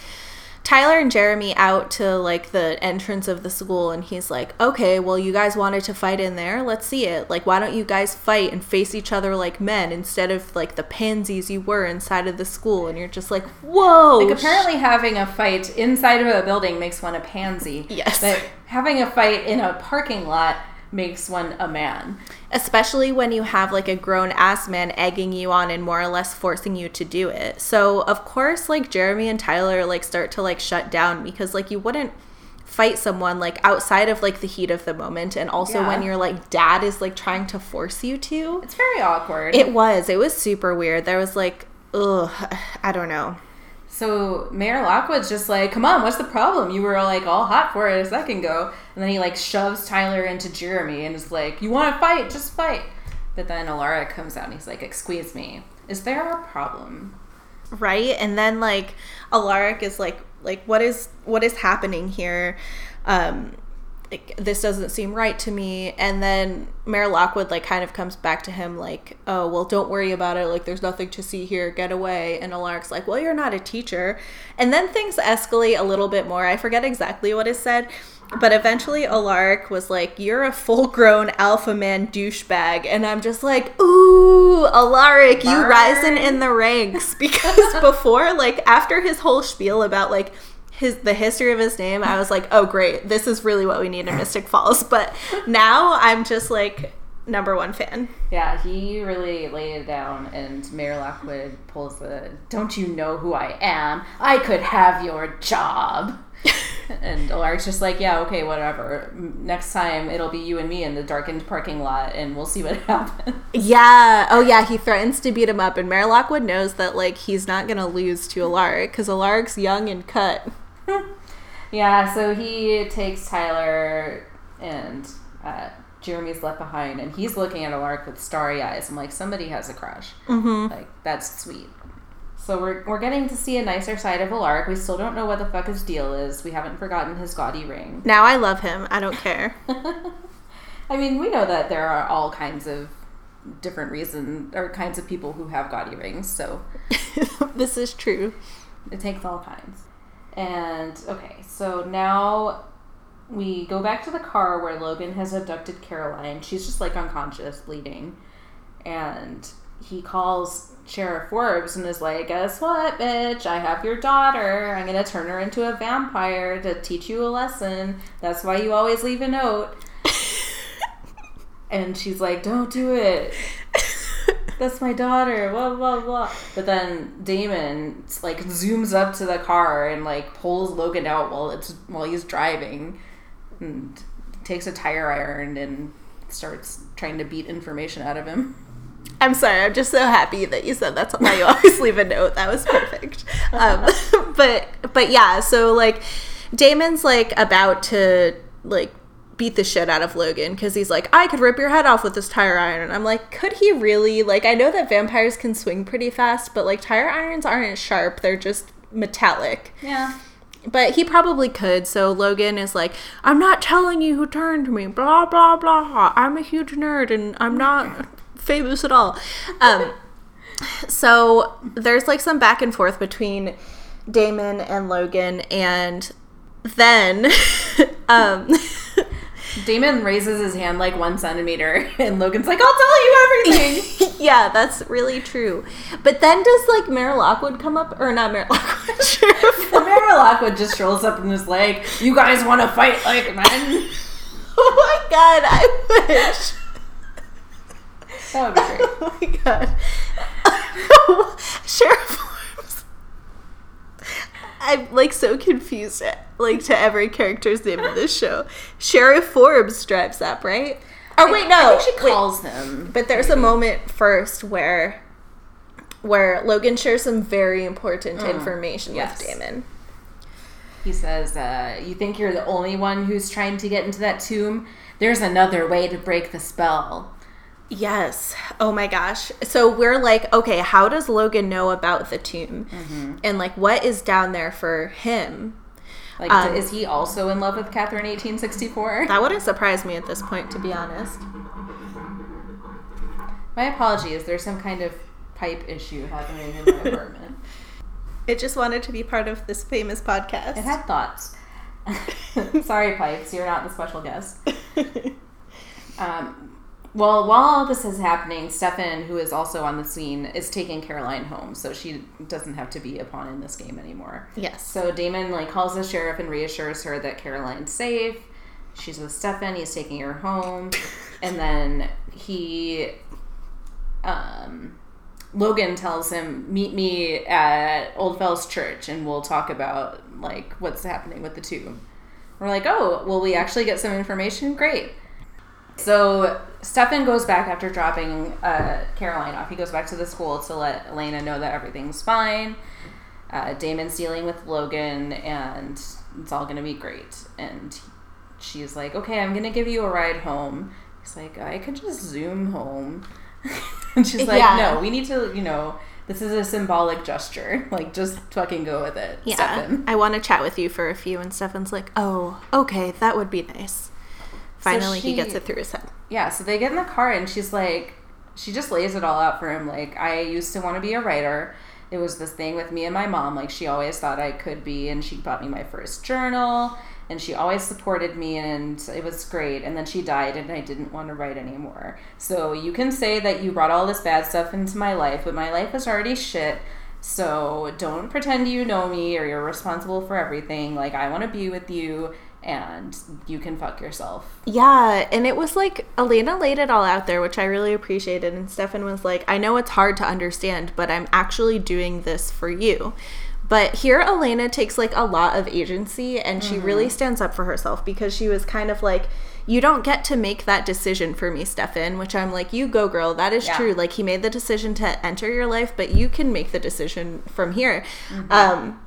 Tyler and Jeremy out to like the entrance of the school and he's like, "Okay, well you guys wanted to fight in there. Let's see it. Like why don't you guys fight and face each other like men instead of like the pansies you were inside of the school?" And you're just like, "Whoa." Like, apparently, having a fight inside of a building makes one a pansy. Yes. But having a fight in a parking lot makes one a man. especially when you have like a grown ass man egging you on and more or less forcing you to do it. So of course like Jeremy and Tyler like start to like shut down because like you wouldn't fight someone like outside of like the heat of the moment and also Yeah. when your like dad is like trying to force you to. It's very awkward. It was. It was super weird. There was like ugh, I don't know. So Mayor Lockwood's just like, come on, what's the problem? You were like all hot for it a second ago. And then he like shoves Tyler into Jeremy and is like, you want to fight? Just fight. But then Alaric comes out and he's like, excuse me, is there a problem? right and then like alaric is like like what is what is happening here um like, this doesn't seem right to me. And then mayor lockwood like kind of comes back to him like oh well don't worry about it. Like there's nothing to see here. Get away. And alaric's like well you're not a teacher. And then things escalate a little bit more. I forget exactly what is said but eventually alaric was like you're a full-grown alpha man douchebag. And i'm just like ooh alaric you rising in the ranks. Because before like after his whole spiel about like his the history of his name i was like oh great this is really what we need in mystic falls but now i'm just like number one fan Yeah, he really laid it down, and Mayor Lockwood pulls the "Don't you know who I am? I could have your job." and Alaric's just like, "Yeah, okay, whatever. Next time it'll be you and me in the darkened parking lot, and we'll see what happens." yeah oh yeah he threatens to beat him up and mayor lockwood knows that like he's not gonna lose to alaric because alaric's young and cut yeah, so he takes Tyler, and uh, Jeremy's left behind, and he's looking at Alaric with starry eyes. I'm like, somebody has a crush. mm-hmm. Like that's sweet. So we're we're getting to see a nicer side of Alaric. We still don't know what the fuck his deal is. We haven't forgotten his gaudy ring. now i love him i don't care I mean, we know that there are all kinds of different reasons or kinds of people who have gaudy rings. So this is true it takes all kinds. And okay, so now we go back to the car where Logan has abducted Caroline. She's just like unconscious, bleeding. And he calls Sheriff Forbes and is like, Guess what, bitch? I have your daughter. I'm going to turn her into a vampire to teach you a lesson. That's why you always leave a note. And she's like, Don't do it. That's my daughter, blah blah blah. But then Damon like zooms up to the car and like pulls Logan out while it's while he's driving, and takes a tire iron and starts trying to beat information out of him. I'm sorry. I'm just so happy that you said that's why you always leave a note. That was perfect. Um, but but yeah, so like Damon's like about to like beat the shit out of Logan because he's like, I could rip your head off with this tire iron. And I'm like, could he really? Like, I know that vampires can swing pretty fast, but like tire irons aren't sharp. They're just metallic. Yeah. But he probably could. So Logan is like, I'm not telling you who turned me. Blah blah blah. I'm a huge nerd and I'm not famous at all. Um, so there's like some back and forth between Damon and Logan, and then um, Damon raises his hand like one centimeter, and Logan's like, "I'll tell you everything." yeah, that's really true. But then does like Mayor Lockwood come up, or not Mayor Lockwood? Sheriff Mayor Lockwood just strolls up and is like, "You guys want to fight like men?" Oh my god, I wish. That would be great. Oh my god. Sheriff. I'm like so confused like to every character's name in this show. Sheriff Forbes drives up, right? Or wait, no. I think she wait. calls him. But there's a moment first where where Logan shares some very important information yes. with Damon. He says, uh, "You think you're the only one who's trying to get into that tomb? There's another way to break the spell." Yes. Oh my gosh. So we're like, okay, how does Logan know about the tomb? And like what is down there for him? Like, Um, is he also in love with Katherine 1864? That wouldn't surprise me at this point, to be honest. My apologies. There's some kind of pipe issue happening in my apartment. It just wanted to be part of this famous podcast. It had thoughts. Sorry, pipes. You're not the special guest. Um, well, while all this is happening, Stefan, who is also on the scene, is taking Caroline home, so she doesn't have to be a pawn in this game anymore. yes. So Damon like calls the sheriff and reassures her that Caroline's safe. She's with Stefan. He's taking her home, and then he, um, Logan tells him, "Meet me at Old Fells Church, and we'll talk about like what's happening with the tomb." We're like, oh, will we actually get some information? Great. So Stefan goes back after dropping uh, Caroline off. He goes back to the school to let Elena know that everything's fine. Uh, Damon's dealing with Logan, and it's all gonna be great. And she's like, "Okay, I'm gonna give you a ride home." He's like, "I could just zoom home," and she's like, Yeah. "No, we need to, you know." This is a symbolic gesture. Like, just fucking go with it, Yeah. Stefan. I want to chat with you for a few. And Stefan's like, oh, okay, that would be nice. Finally, he she- gets it through his head. Yeah, so they get in the car and she's like, she just lays it all out for him. Like, I used to want to be a writer. It was this thing with me and my mom. Like, she always thought I could be, and she bought me my first journal, and she always supported me, and it was great. And then she died, and I didn't want to write anymore. So you can say that you brought all this bad stuff into my life, but my life is already shit. So don't pretend you know me or you're responsible for everything. Like, I want to be with you, and you can fuck yourself. Yeah, and it was like Elena laid it all out there, which I really appreciated. And Stefan was like, I know it's hard to understand, but I'm actually doing this for you. But here, Elena takes like a lot of agency and she really stands up for herself because she was kind of like, You don't get to make that decision for me, Stefan, which I'm like, You go, girl. That is Yeah. true. Like, he made the decision to enter your life, but you can make the decision from here. Um,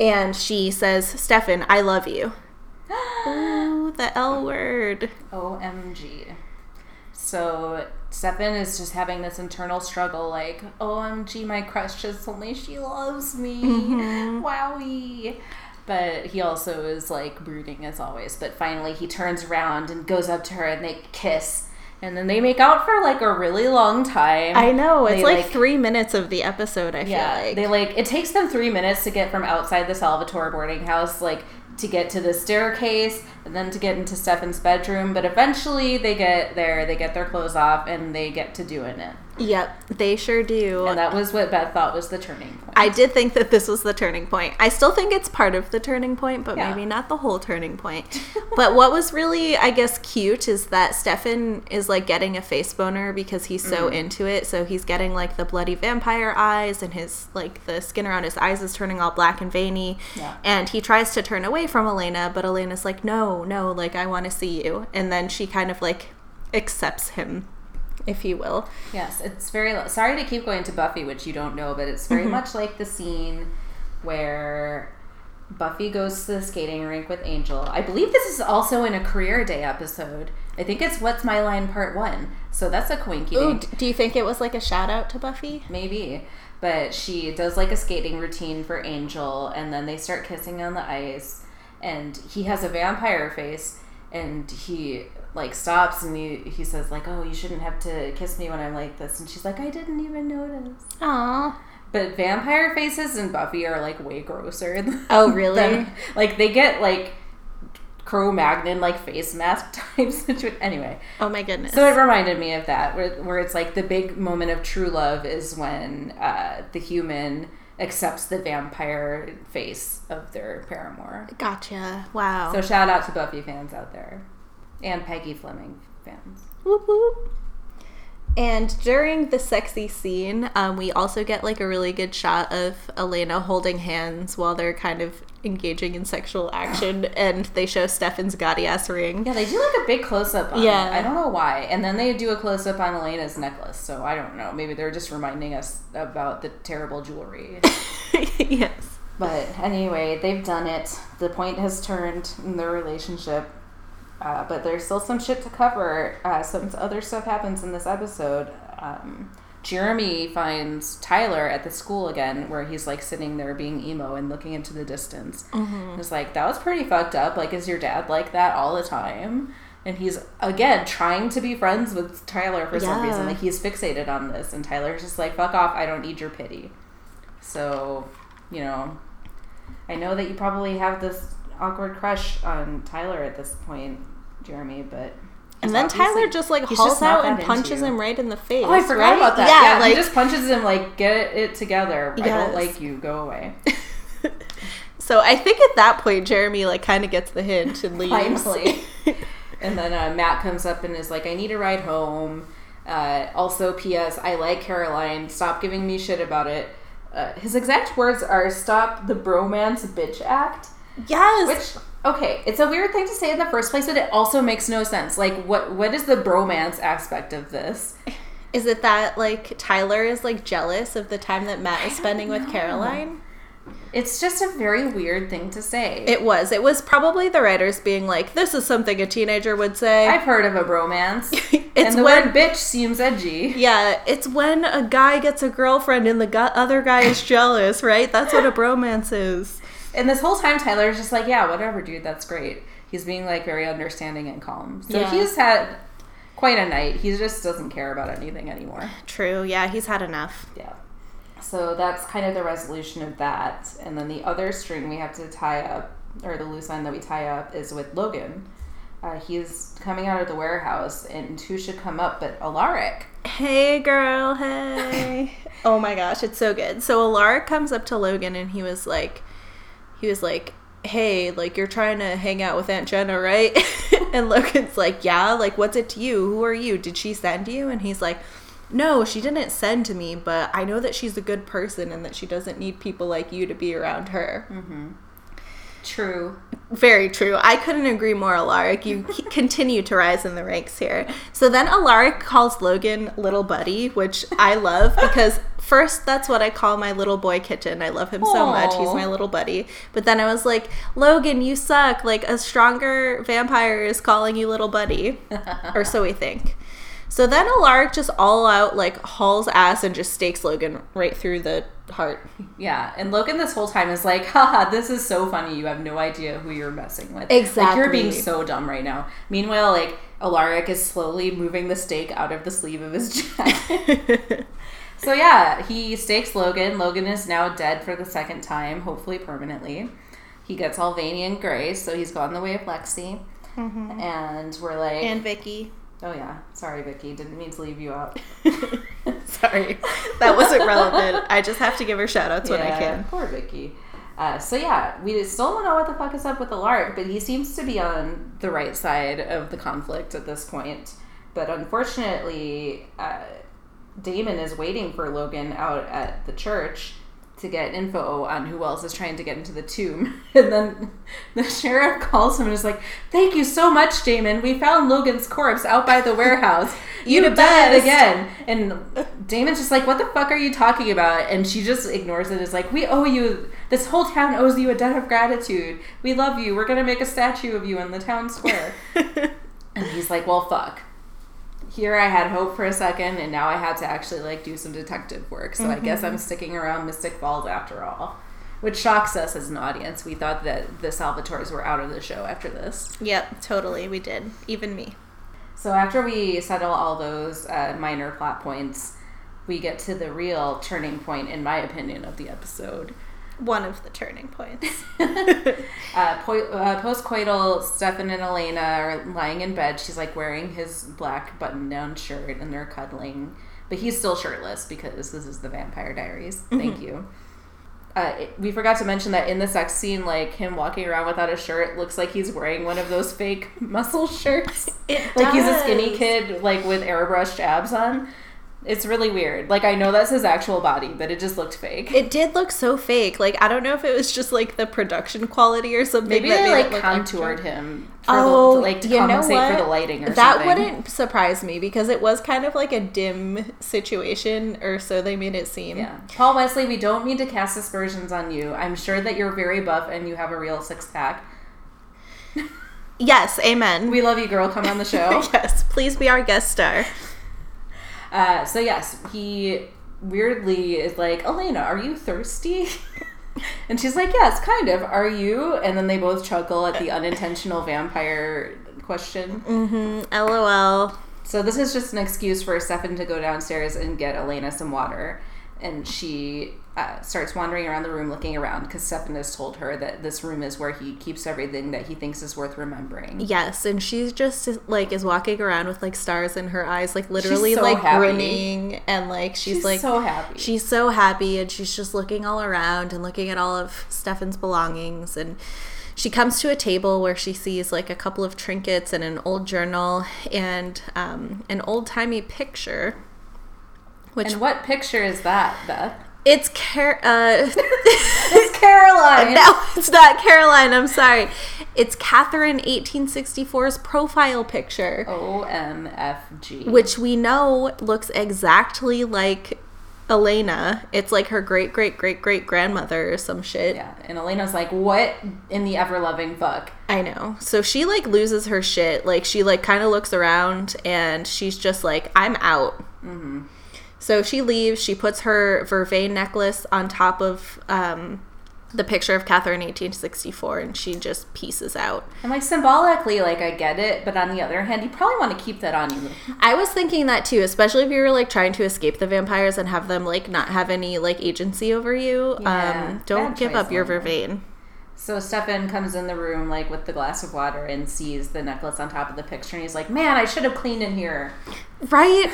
and she says, Stefan, I love you. Ooh, the L word. OMG. So Stefan is just having this internal struggle like, OMG, my crush just told me she loves me. Mm-hmm. Wowie. But he also is like brooding as always. But finally he turns around and goes up to her and they kiss. And then they make out for like a really long time. I know. It's They, like, three minutes of the episode, I yeah, feel like. they like it takes them three minutes to get from outside the Salvatore boarding house, like to get to the staircase, and then to get into Stefan's bedroom. But eventually, they get there, they get their clothes off, and they get to doing it. Yep, they sure do. And that was what Beth thought was the turning point. I did think that this was the turning point. I still think it's part of the turning point, but Yeah. maybe not the whole turning point. but what was really, I guess, cute is that Stefan is like getting a face boner because he's so Mm-hmm. into it. So he's getting like the bloody vampire eyes, and his like the skin around his eyes is turning all black and veiny. Yeah. And he tries to turn away from Elena, but Elena's like, no, no, like I want to see you. And then she kind of like accepts him, if you will. Yes, it's very. Sorry to keep going to Buffy, which you don't know, but it's very mm-hmm. much like the scene where Buffy goes to the skating rink with Angel. I believe this is also in a career day episode. I think it's What's My Line Part One. So that's a quinky Ooh, d- do you think it was like a shout out to Buffy? Maybe. But she does like a skating routine for Angel, and then they start kissing on the ice. And he has a vampire face, and he like stops and he, he says like, "Oh, you shouldn't have to kiss me when I'm like this." And she's like, "I didn't even notice." Aww. But vampire faces and Buffy are like way grosser. Oh, really? them. Like they get like Cro-Magnon like face mask type situation. Anyway, Oh my goodness. so it reminded me of that, where, where it's like the big moment of true love is when uh, the human accepts the vampire face of their paramour. gotcha. Wow. So shout out to Buffy fans out there, and Peggy Fleming fans. Whoop, whoop. And during the sexy scene, um, we also get like a really good shot of Elena holding hands while they're kind of engaging in sexual action, and they show Stefan's gaudy ass ring. Yeah, they do like a big close up Yeah. it. I don't know why. And then they do a close up on Elena's necklace. So I don't know. Maybe they're just reminding us about the terrible jewelry. yes. But anyway, they've done it. The point has turned in their relationship. Uh, but there's still some shit to cover. Uh, some other stuff happens in this episode. Um, Jeremy finds Tyler at the school again, where he's like sitting there being emo and looking into the distance. It's like, that was pretty fucked up. Like, is your dad like that all the time? And he's again trying to be friends with Tyler for some reason. Like, he's fixated on this. And Tyler's just like, fuck off. I don't need your pity. So, you know, I know that you probably have this awkward crush on Tyler at this point, Jeremy, but. And then Tyler just like hauls just out and punches him right in the face. Oh, I forgot right? about that. Yeah, Yeah, like he just punches him like, get it together. I don't like you. Go away. So I think at that point Jeremy like kind of gets the hint and leaves. Finally. and then uh, Matt comes up and is like, I need a ride home. Uh, also, P.S. I like Caroline. Stop giving me shit about it. Uh, his exact words are, "Stop the bromance bitch act." Yes. Which okay, it's a weird thing to say in the first place, but it also makes no sense. Like what what is the bromance aspect of this? Is it that like Tyler is like jealous of the time that Matt is spending with. Caroline? It's just a very weird thing to say. It was. It was probably the writers being like, "This is something a teenager would say." I've heard of a bromance. It's and when- bitch seems edgy. yeah, it's when a guy gets a girlfriend and the gu- other guy is jealous, right? That's what a bromance is. And this whole time Tyler's just like, Yeah, whatever, dude, that's great. He's being like very understanding and calm. So Yeah. he's had quite a night. He just doesn't care about anything anymore. True. Yeah, he's had enough. Yeah. So that's kind of the resolution of that. And then the other string we have to tie up, or the loose end that we tie up, is with Logan. Uh, he's coming out of the warehouse, and who should come up but Alaric? Hey, girl. Hey. oh my gosh, it's so good. So Alaric comes up to Logan and he was like, he was like, hey, like you're trying to hang out with Aunt Jenna, right? and Logan's like, yeah. Like, what's it to you? Who are you? Did she send you? And he's like, no, she didn't send to me, but I know that she's a good person and that she doesn't need people like you to be around her. Mm-hmm. True. Very true. I couldn't agree more, Alaric. You continue to rise in the ranks here. So then Alaric calls Logan little buddy, which I love because first that's what I call my little boy kitten. I love him so much. He's my little buddy. But then I was like, Logan, you suck. Like a stronger vampire is calling you little buddy. or so we think. So then Alaric just all out like hauls ass and just stakes Logan right through the heart. Yeah, and Logan this whole time is like, haha, this is so funny. You have no idea who you're messing with. Exactly. Like, you're being so dumb right now. Meanwhile, like, Alaric is slowly moving the stake out of the sleeve of his jacket. so, yeah, he stakes Logan. Logan is now dead for the second time, hopefully permanently. He gets all veiny and gray, so he's gone the way of Lexi. Mm-hmm. And we're like, and Vicki. Oh, yeah, sorry, Vicki, didn't mean to leave you out. Sorry, that wasn't relevant. I just have to give her shout outs when I can. Poor Vicki. Uh, so yeah, we still don't know what the fuck is up with Alaric, but he seems to be on the right side of the conflict at this point. But unfortunately, uh, Damon is waiting for Logan out at the church to get info on who else is trying to get into the tomb. And then the sheriff calls him and is like, Thank you so much, Damon. We found Logan's corpse out by the warehouse. You You the did it again. And Damon's just like, What the fuck are you talking about? And she just ignores it. Is like, We owe you, this whole town owes you a debt of gratitude. We love you. We're going to make a statue of you in the town square. and he's like, Well, fuck here I had hope for a second, and now I had to actually like do some detective work. So I guess I'm sticking around Mystic Falls after all, which shocks us as an audience. We thought that the Salvatores were out of the show after this. Yep, totally. We did. Even me. So after we settle all those uh, minor plot points, we get to the real turning point, in my opinion, of the episode. One of the turning points. Uh, po- uh, postcoital, Stefan and Elena are lying in bed. She's like wearing his black button down shirt and they're cuddling. But he's still shirtless because this is the Vampire Diaries. Thank you. Uh, it- we forgot to mention that in the sex scene, like him walking around without a shirt looks like he's wearing one of those fake muscle shirts. It like he's a skinny kid, like with airbrushed abs on. It's really weird. Like I know that's his actual body, but it just looked fake. It did look so fake. Like I don't know if it was just like the production quality or something. Maybe that they made like it look contoured extra. him for Oh, the, like to you know compensate for what? the lighting or something. that something. wouldn't surprise me because it was kind of like a dim situation, or so they made it seem. Yeah, Paul Wesley, we don't mean to cast aspersions on you. I'm sure that you're very buff and you have a real six pack. Yes, amen. We love you, girl. Come on the show. yes, please be our guest star. Uh, so yes, he weirdly is like, Elena, are you thirsty? and she's like, Yes, kind of. Are you? And then they both chuckle at the unintentional vampire question. Mm-hmm. LOL. So this is just an excuse for Stefan to go downstairs and get Elena some water. And she uh, starts wandering around the room looking around because Stefan has told her that this room is where he keeps everything that he thinks is worth remembering. Yes, and she's just like is walking around with like stars in her eyes, like literally so like happy. grinning, and like she's, She's like so happy. She's so happy, and she's just looking all around and looking at all of Stefan's belongings, and she comes to a table where she sees like a couple of trinkets and an old journal and um, an old timey picture. Which and what picture is that, Beth? It's Car. Uh, It's Caroline. no, it's not Caroline. I'm sorry. It's Katherine 1864's profile picture, OMFG. which we know looks exactly like Elena. It's like her great great great great grandmother or some shit. Yeah, and Elena's like, "What in the ever loving fuck?" I know. So she like loses her shit. Like she like kind of looks around and she's just like, I'm out. Mm-hmm. So she leaves. She puts her vervain necklace on top of um, the picture of Katherine 1864, and she just pieces out. And like symbolically, like I get it, but on the other hand, you probably want to keep that on you. I was thinking that too, especially if you were like trying to escape the vampires and have them like not have any like agency over you. Yeah, um, don't give up your vervain. So Stefan comes in the room like with the glass of water and sees the necklace on top of the picture, and he's like, "Man, I should have cleaned in here. Right?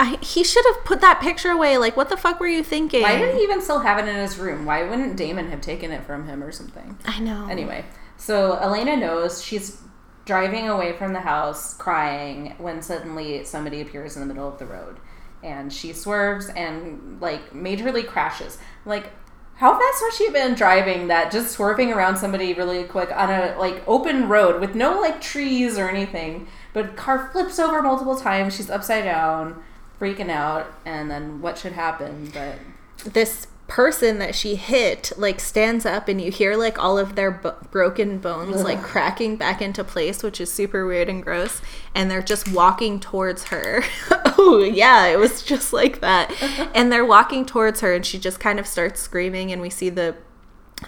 I, he should have put that picture away. Like, what the fuck were you thinking? Why did he even still have it in his room? Why wouldn't Damon have taken it from him or something?" I know. Anyway, so Elena knows she's driving away from the house crying when suddenly somebody appears in the middle of the road. And she swerves and like majorly crashes. Like how fast has she been driving that just swerving around somebody really quick on a like open road with no like trees or anything? But car flips over multiple times. She's upside down, freaking out, and then what should happen? But this person that she hit like stands up and you hear like all of their bo- broken bones like cracking back into place which is super weird and gross and they're just walking towards her oh yeah it was just like that and they're walking towards her and she just kind of starts screaming and we see the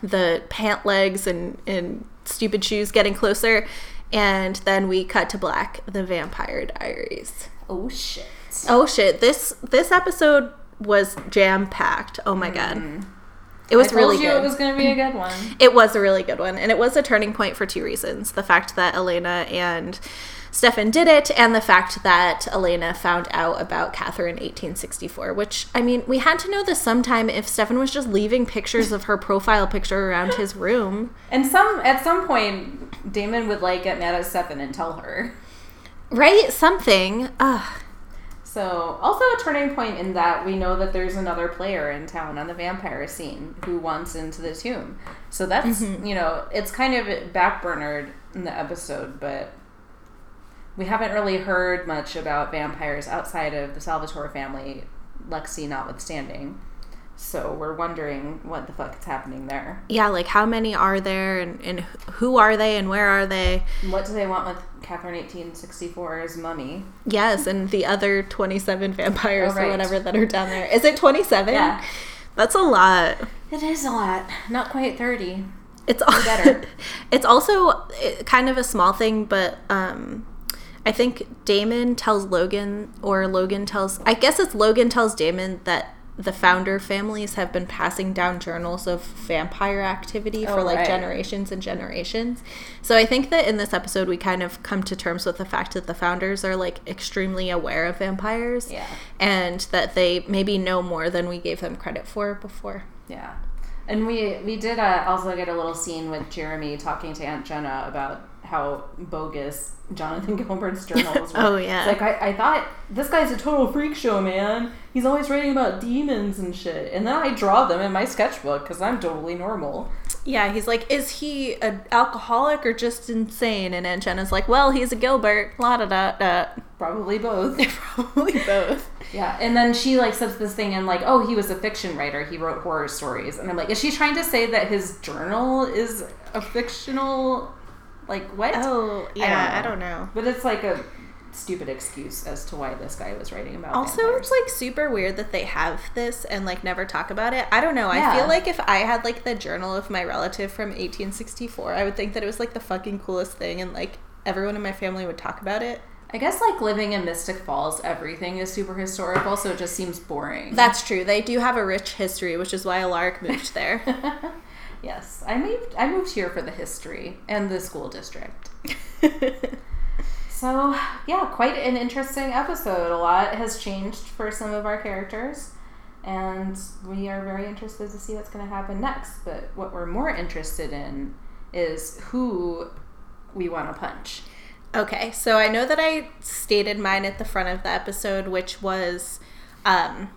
the pant legs and and stupid shoes getting closer and then we cut to black the vampire diaries oh shit. Oh shit! This this episode was jam packed. Oh my god, it was I told really you good. it was gonna be a good one. It was a really good one, and it was a turning point for two reasons: the fact that Elena and Stefan did it, and the fact that Elena found out about Katherine 1864. Which I mean, we had to know this sometime. If Stefan was just leaving pictures of her profile picture around his room, And some at some point, Damon would like get mad at Stefan and tell her. right? Something. Ugh. So also a turning point in that we know that there's another player in town on the vampire scene who wants into the tomb. So that's mm-hmm. you know it's kind of backburnered in the episode, but we haven't really heard much about vampires outside of the Salvatore family, Lexi notwithstanding. So we're wondering what the fuck is happening there. Yeah, like how many are there, and, and who are they, and where are they? What do they want with Katherine 1864's mummy? Yes, and the other 27 vampires Oh, right. or whatever that are down there. Is it 27? Yeah. That's a lot. It is a lot. Not quite 30. It's all better. it's also eh, kind of a small thing, but um I think Damon tells Logan or Logan tells I guess it's Logan tells Damon that the founder families have been passing down journals of vampire activity for Oh, like right. generations and generations. So I think that in this episode we kind of come to terms with the fact that the founders are like extremely aware of vampires Yeah. and that they maybe know more than we gave them credit for before. Yeah. And we we did uh, also get a little scene with Jeremy talking to Aunt Jenna about how bogus Jonathan Gilbert's journals were. Oh, yeah. It's like I, I thought this guy's a total freak show, man. He's always writing about demons and shit. And then I draw them in my sketchbook because I'm totally normal. Yeah, he's like, is he an alcoholic or just insane? And Aunt Jenna's like, well, he's a Gilbert. La da da da. Probably both. Probably both. Yeah, and then she like says this thing and like, oh, he was a fiction writer. He wrote horror stories, and I'm like, is she trying to say that his journal is a fictional, like what? Oh, yeah, yeah, I I don't don't know. But it's like a stupid excuse as to why this guy was writing about. Also, vampires. it's like super weird that they have this and like never talk about it. I don't know. I feel like if I had like the journal of my relative from 1864, I would think that it was like the fucking coolest thing and like everyone in my family would talk about it. I guess like living in Mystic Falls, everything is super historical, so it just seems boring. That's true. They do have a rich history, which is why Alaric moved there. yes, I moved. I moved here for the history and the school district. So, yeah, quite an interesting episode. A lot has changed for some of our characters, and we are very interested to see what's going to happen next. But what we're more interested in is who we want to punch. Okay, so I know that I stated mine at the front of the episode, which was um,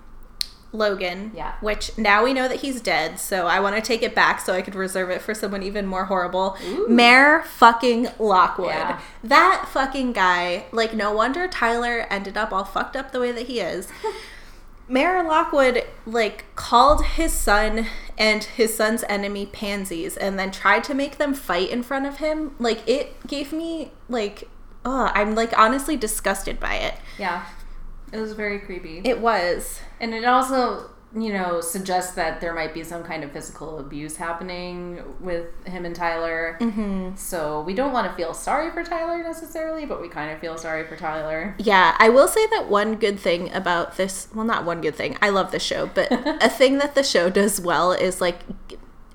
Logan. Yeah. Which now we know that he's dead, so I want to take it back so I could reserve it for someone even more horrible. Ooh. Mayor fucking Lockwood. Yeah. That fucking guy. Like, no wonder Tyler ended up all fucked up the way that he is. Mayor Lockwood like called his son and his son's enemy pansies and then tried to make them fight in front of him. Like it gave me like oh, I'm like honestly disgusted by it. Yeah. It was very creepy. It was. And it also, you know, suggests that there might be some kind of physical abuse happening with him and Tyler. Mm-hmm. So we don't want to feel sorry for Tyler necessarily, but we kind of feel sorry for Tyler. Yeah, I will say that one good thing about this, well, not one good thing, I love the show, but a thing that the show does well is like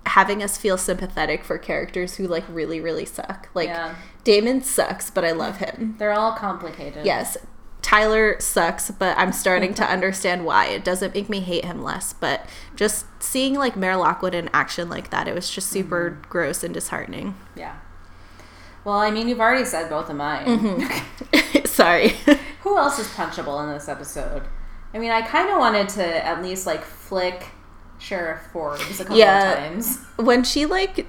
having us feel sympathetic for characters who like really, really suck. Like, Yeah. Damon sucks, but I love him. They're all complicated. Yes. Tyler sucks, but I'm starting to understand why. It doesn't make me hate him less, but just seeing like Mayor Lockwood in action like that, it was just super gross and disheartening. Yeah. Well, I mean, you've already said both of mine. Mm-hmm. Sorry. Who else is punchable in this episode? I mean, I kind of wanted to at least like flick Sheriff Forbes a couple Yeah. of times. when she like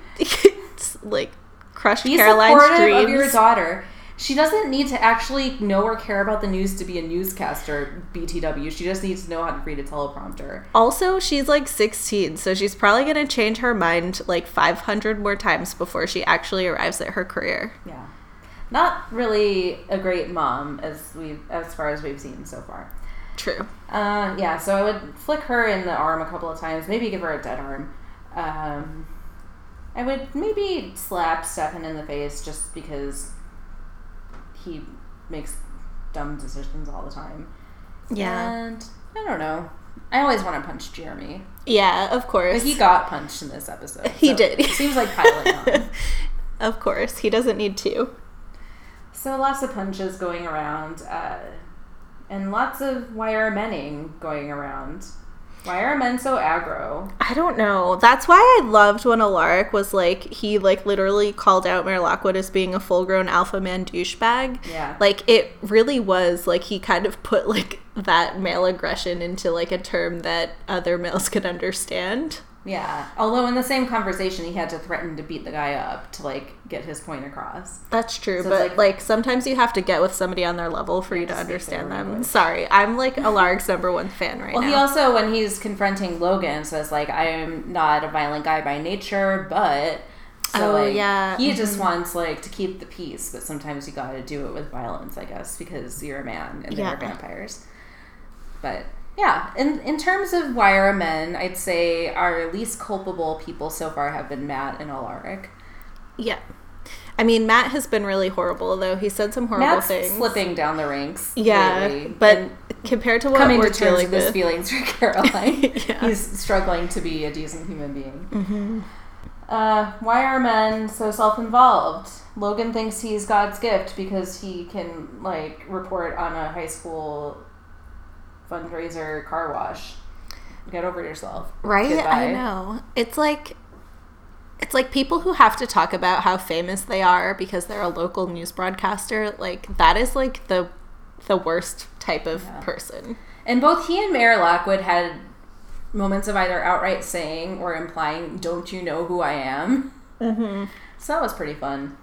like crushed Be Caroline's dreams. of your daughter. She doesn't need to actually know or care about the news to be a newscaster, BTW. She just needs to know how to read a teleprompter. Also, she's like 16, so she's probably going to change her mind like 500 more times before she actually arrives at her career. Yeah. Not really a great mom as we as far as we've seen so far. True. Uh, yeah, so I would flick her in the arm a couple of times, maybe give her a dead arm. Um, I would maybe slap Stefan in the face just because he makes dumb decisions all the time. Yeah. And I don't know. I always want to punch Jeremy. Yeah, of course. But he got punched in this episode. He so did. Seems like piling on. of course. He doesn't need to. So lots of punches going around, uh, and lots of wire menning going around. Why are men so aggro? I don't know. That's why I loved when Alaric was like, he like literally called out Mayor Lockwood as being a full grown alpha man douchebag. Yeah. Like it really was like he kind of put like that male aggression into like a term that other males could understand. Yeah. Although in the same conversation, he had to threaten to beat the guy up to like get his point across. That's true, So but like, like- sometimes you have to get with somebody on their level for you to to speak their understand them. language. Sorry, I'm like a Alaric's number one fan right Well, now. Well, he also, when he's confronting Logan, says like, "I am not a violent guy by nature, but." So, Oh, like, yeah. He mm-hmm. just wants like to keep the peace, but sometimes you got to do it with violence, I guess, because you're a man and Yeah. they're vampires. But yeah, in in terms of why are men, I'd say our least culpable people so far have been Matt and Alaric. yeah. I mean, Matt has been really horrible though. He said some horrible Matt's things. slipping down the ranks. Yeah, lately, but and compared to what coming we're to terms with his feelings for Caroline. Yeah. He's struggling to be a decent human being. Mm-hmm. Uh, why are men so self-involved? Logan thinks he's God's gift because he can like report on a high school fundraiser car wash. Get over yourself. right? Goodbye. I know. It's like it's like people who have to talk about how famous they are because they're a local news broadcaster. Like that is like the the worst type of Yeah. person. And both he and Mayor Lockwood had moments of either outright saying or implying, "Don't you know who I am?" Mm-hmm. So that was pretty fun.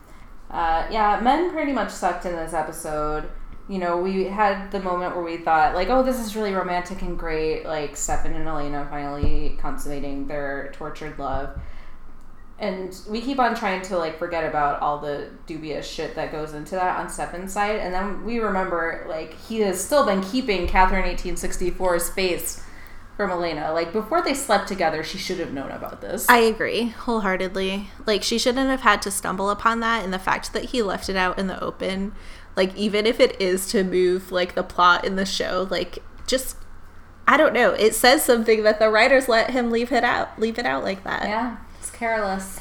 Uh, yeah, men pretty much sucked in this episode. You know, we had the moment where we thought, like, oh, this is really romantic and great. Like, Stefan and Elena finally consummating their tortured love. And we keep on trying to, like, forget about all the dubious shit that goes into that on Stefan's side. And then we remember, like, he has still been keeping Katherine 1864's face from Elena. Like, before they slept together, she should have known about this. I agree wholeheartedly. Like she shouldn't have had to stumble upon that and the fact that he left it out in the open, like even if it is to move like the plot in the show, like just I don't know. It says something that the writers let him leave it out, leave it out like that. Yeah, it's careless.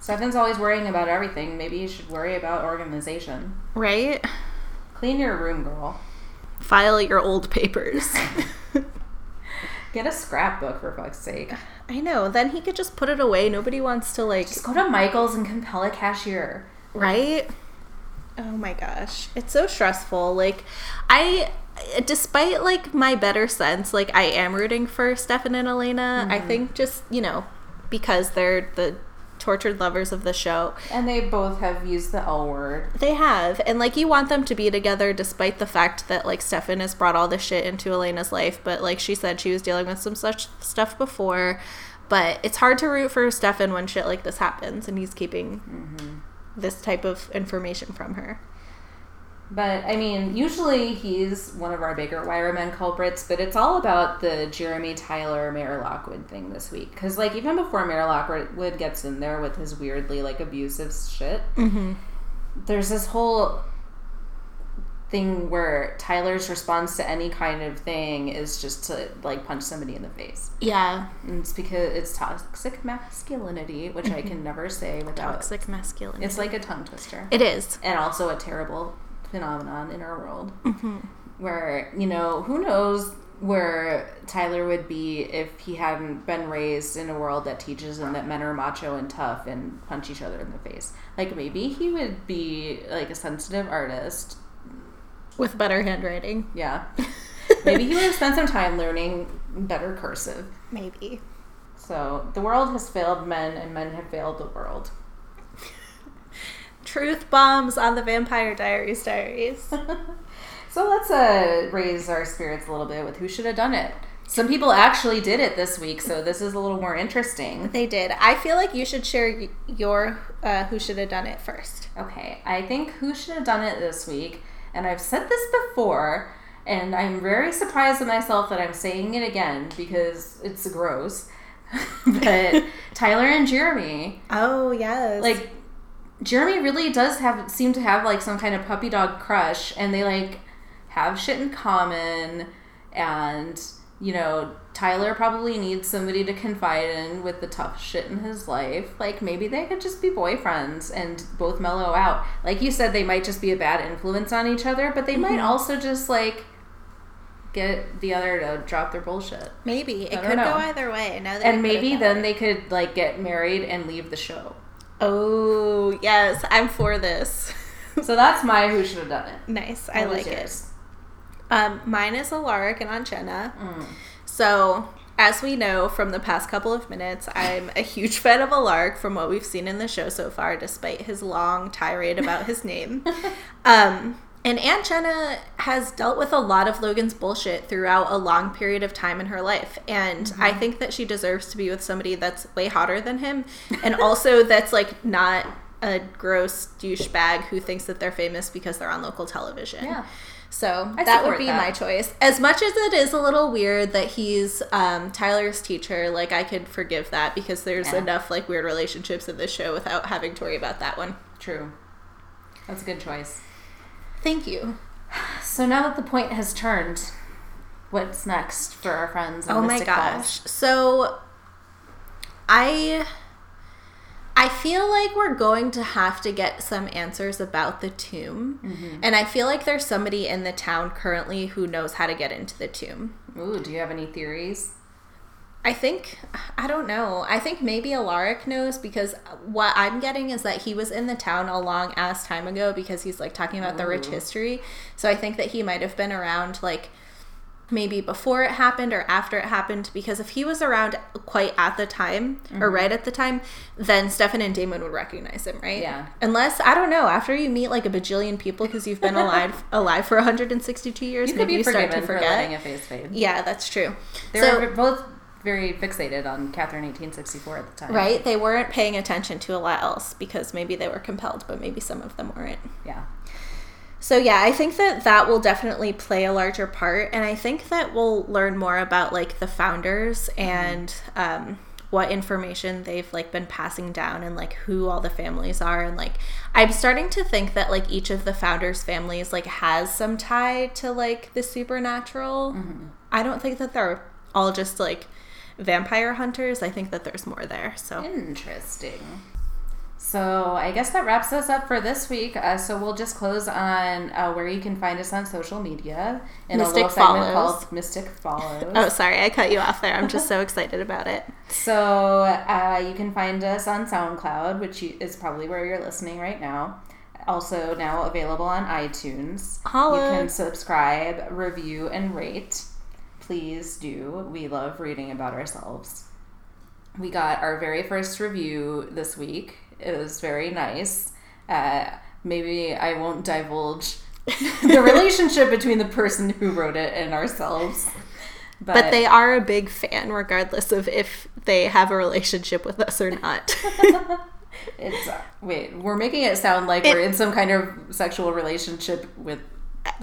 Stefan's always worrying about everything. Maybe you should worry about organization. Right? Clean your room, girl. File your old papers. Get a scrapbook for fuck's sake. I know. Then he could just put it away. Nobody wants to like Just go to Michael's and compel a cashier. right? Oh my gosh. It's so stressful. Like I despite like my better sense, like I am rooting for Stefan and Elena. I mm-hmm. think just you know because they're the tortured lovers of the show. And they both have used the L word. They have, and like you want them to be together, despite the fact that like Stefan has brought all this shit into Elena's life. But like she said, she was dealing with some such stuff before. But it's hard to root for Stefan when shit like this happens, and he's keeping mm-hmm. This type of information from her. But I mean, usually he's one of our bigger Wire Men culprits, but it's all about the Jeremy Tyler Mayor Lockwood thing this week. Because like even before Mayor Lockwood gets in there with his weirdly like abusive shit, mm-hmm. there's this whole thing where Tyler's response to any kind of thing is just to like punch somebody in the face. Yeah, And it's because it's toxic masculinity, which I can never say without. toxic masculinity. It's like a tongue twister it is. and also a terrible phenomenon in our world mm-hmm. where you know who knows where tyler would be if he hadn't been raised in a world that teaches him that men are macho and tough and punch each other in the face like maybe he would be like a sensitive artist With better handwriting, yeah maybe he would have spent some time learning better cursive maybe. so the world has failed men and men have failed the world Truth bombs on the Vampire Diaries diaries. So let's uh, raise our spirits a little bit with who should have done it. Some people actually did it this week, so this is a little more interesting. they did. I feel like you should share your uh, who should have done it first. Okay, I think who should have done it this week, and I've said this before, and I'm very surprised at myself that I'm saying it again because it's gross. but Tyler and Jeremy, Oh yes. like Jeremy really does have seem to have like some kind of puppy dog crush and they like have shit in common and you know Tyler probably needs somebody to confide in with the tough shit in his life like maybe they could just be boyfriends and both mellow out like you said they might just be a bad influence on each other but they might also just like get the other to drop their bullshit maybe it could know. go either way. Now that and you put it maybe then they could like get married and leave the show Oh yes, I'm for this. so that's my who should have done it nice. I like it. Um, mine is Alaric and Aunt Jenna. Mm. So, as we know from the past couple of minutes, I'm a huge fan of Alaric from what we've seen in the show so far, despite his long tirade about his name. Um, and Aunt Jenna has dealt with a lot of Logan's bullshit throughout a long period of time in her life. And I think that she deserves to be with somebody that's way hotter than him and also that's like not a gross douchebag who thinks that they're famous because they're on local television. Yeah. So I that would be that. my choice. As much as it is a little weird that he's um, Tyler's teacher, like I could forgive that because there's Yeah. enough like weird relationships in this show without having to worry about that one. True. That's a good choice. Thank you. So now that the point has turned, what's next for our friends? Oh my gosh. Falls? So I I feel like we're going to have to get some answers about the tomb. Mm-hmm. And I feel like there's somebody in the town currently who knows how to get into the tomb. Ooh, do you have any theories? I think I don't know. I think maybe Alaric knows because what I'm getting is that he was in the town a long ass time ago because he's like talking about the rich history. So I think that he might have been around like maybe before it happened or after it happened because if he was around quite at the time Mm-hmm. or right at the time, then Stefan and Damon would recognize him, right? Yeah. Unless I don't know, after you meet like a bajillion people because you've been alive alive for 162 years, You could maybe be you start forgiven to for forget. letting a face fade. yeah, that's true. They so, were both very fixated on Katherine 1864 at the time. Right? They weren't paying attention to a lot else because maybe they were compelled, but maybe some of them weren't. Yeah. So, yeah, I think that that will definitely play a larger part. And I think that we'll learn more about like the founders and um, what information they've like been passing down and like who all the families are. And like, I'm starting to think that like each of the founders' families like has some tie to like the supernatural. I don't think that they're all just like vampire hunters. I think that there's more there. So, Interesting. So I guess that wraps us up for this week. Uh, so we'll just close on uh, where you can find us on social media in Mystic a little segment Follows. called Mystic Follows. oh, sorry, I cut you off there. I'm just so excited about it. So uh, you can find us on SoundCloud, which is probably where you're listening right now. also now available on iTunes. Holla. You can subscribe, review, and rate. Please do. We love reading about ourselves. We got our very first review this week. It was very nice. Uh, maybe I won't divulge the relationship between the person who wrote it and ourselves. But, But they are a big fan, regardless of if they have a relationship with us or not. it's uh, wait, we're making it sound like It- we're in some kind of sexual relationship with.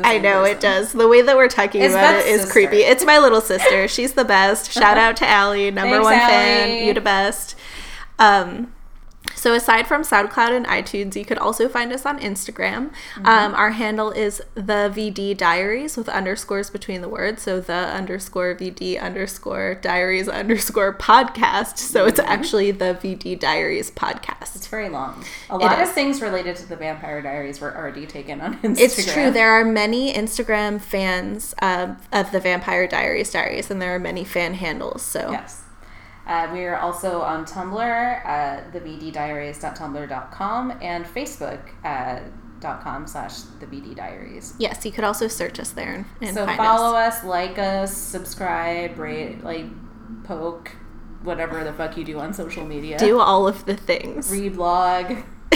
I know it does. The way that we're talking It's about it is sister. creepy. It's my little sister. She's the best. Shout out to Allie, number Thanks, one Allie. fan. You the best. Um, so aside from SoundCloud and iTunes, you could also find us on Instagram. Mm-hmm. Um, our handle is the VD Diaries with underscores between the words. So the underscore VD underscore Diaries underscore podcast. So it's Mm-hmm. actually the VD Diaries podcast. It's very long. A lot is. of things related to the Vampire Diaries were already taken on Instagram. It's true. There are many Instagram fans um, of the Vampire Diaries diaries, and there are many fan handles. So Yes. Uh, we are also on Tumblr, uh, thevddiaries.tumblr.com, and Facebook uh, dot com slash thebddiaries. yes, you could also search us there and, and So follow us. us, like us, subscribe, rate, like, poke, whatever the fuck you do on social media. Do all of the things. reblog.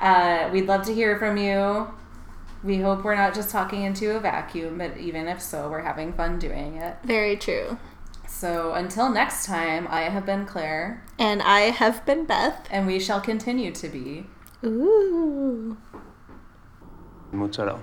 uh, we'd love to hear from you. We hope we're not just talking into a vacuum, but even if so, we're having fun doing it. Very true. So until next time, I have been Claire, And I have been Beth. and we shall continue to be. Ooh. Mozzarella.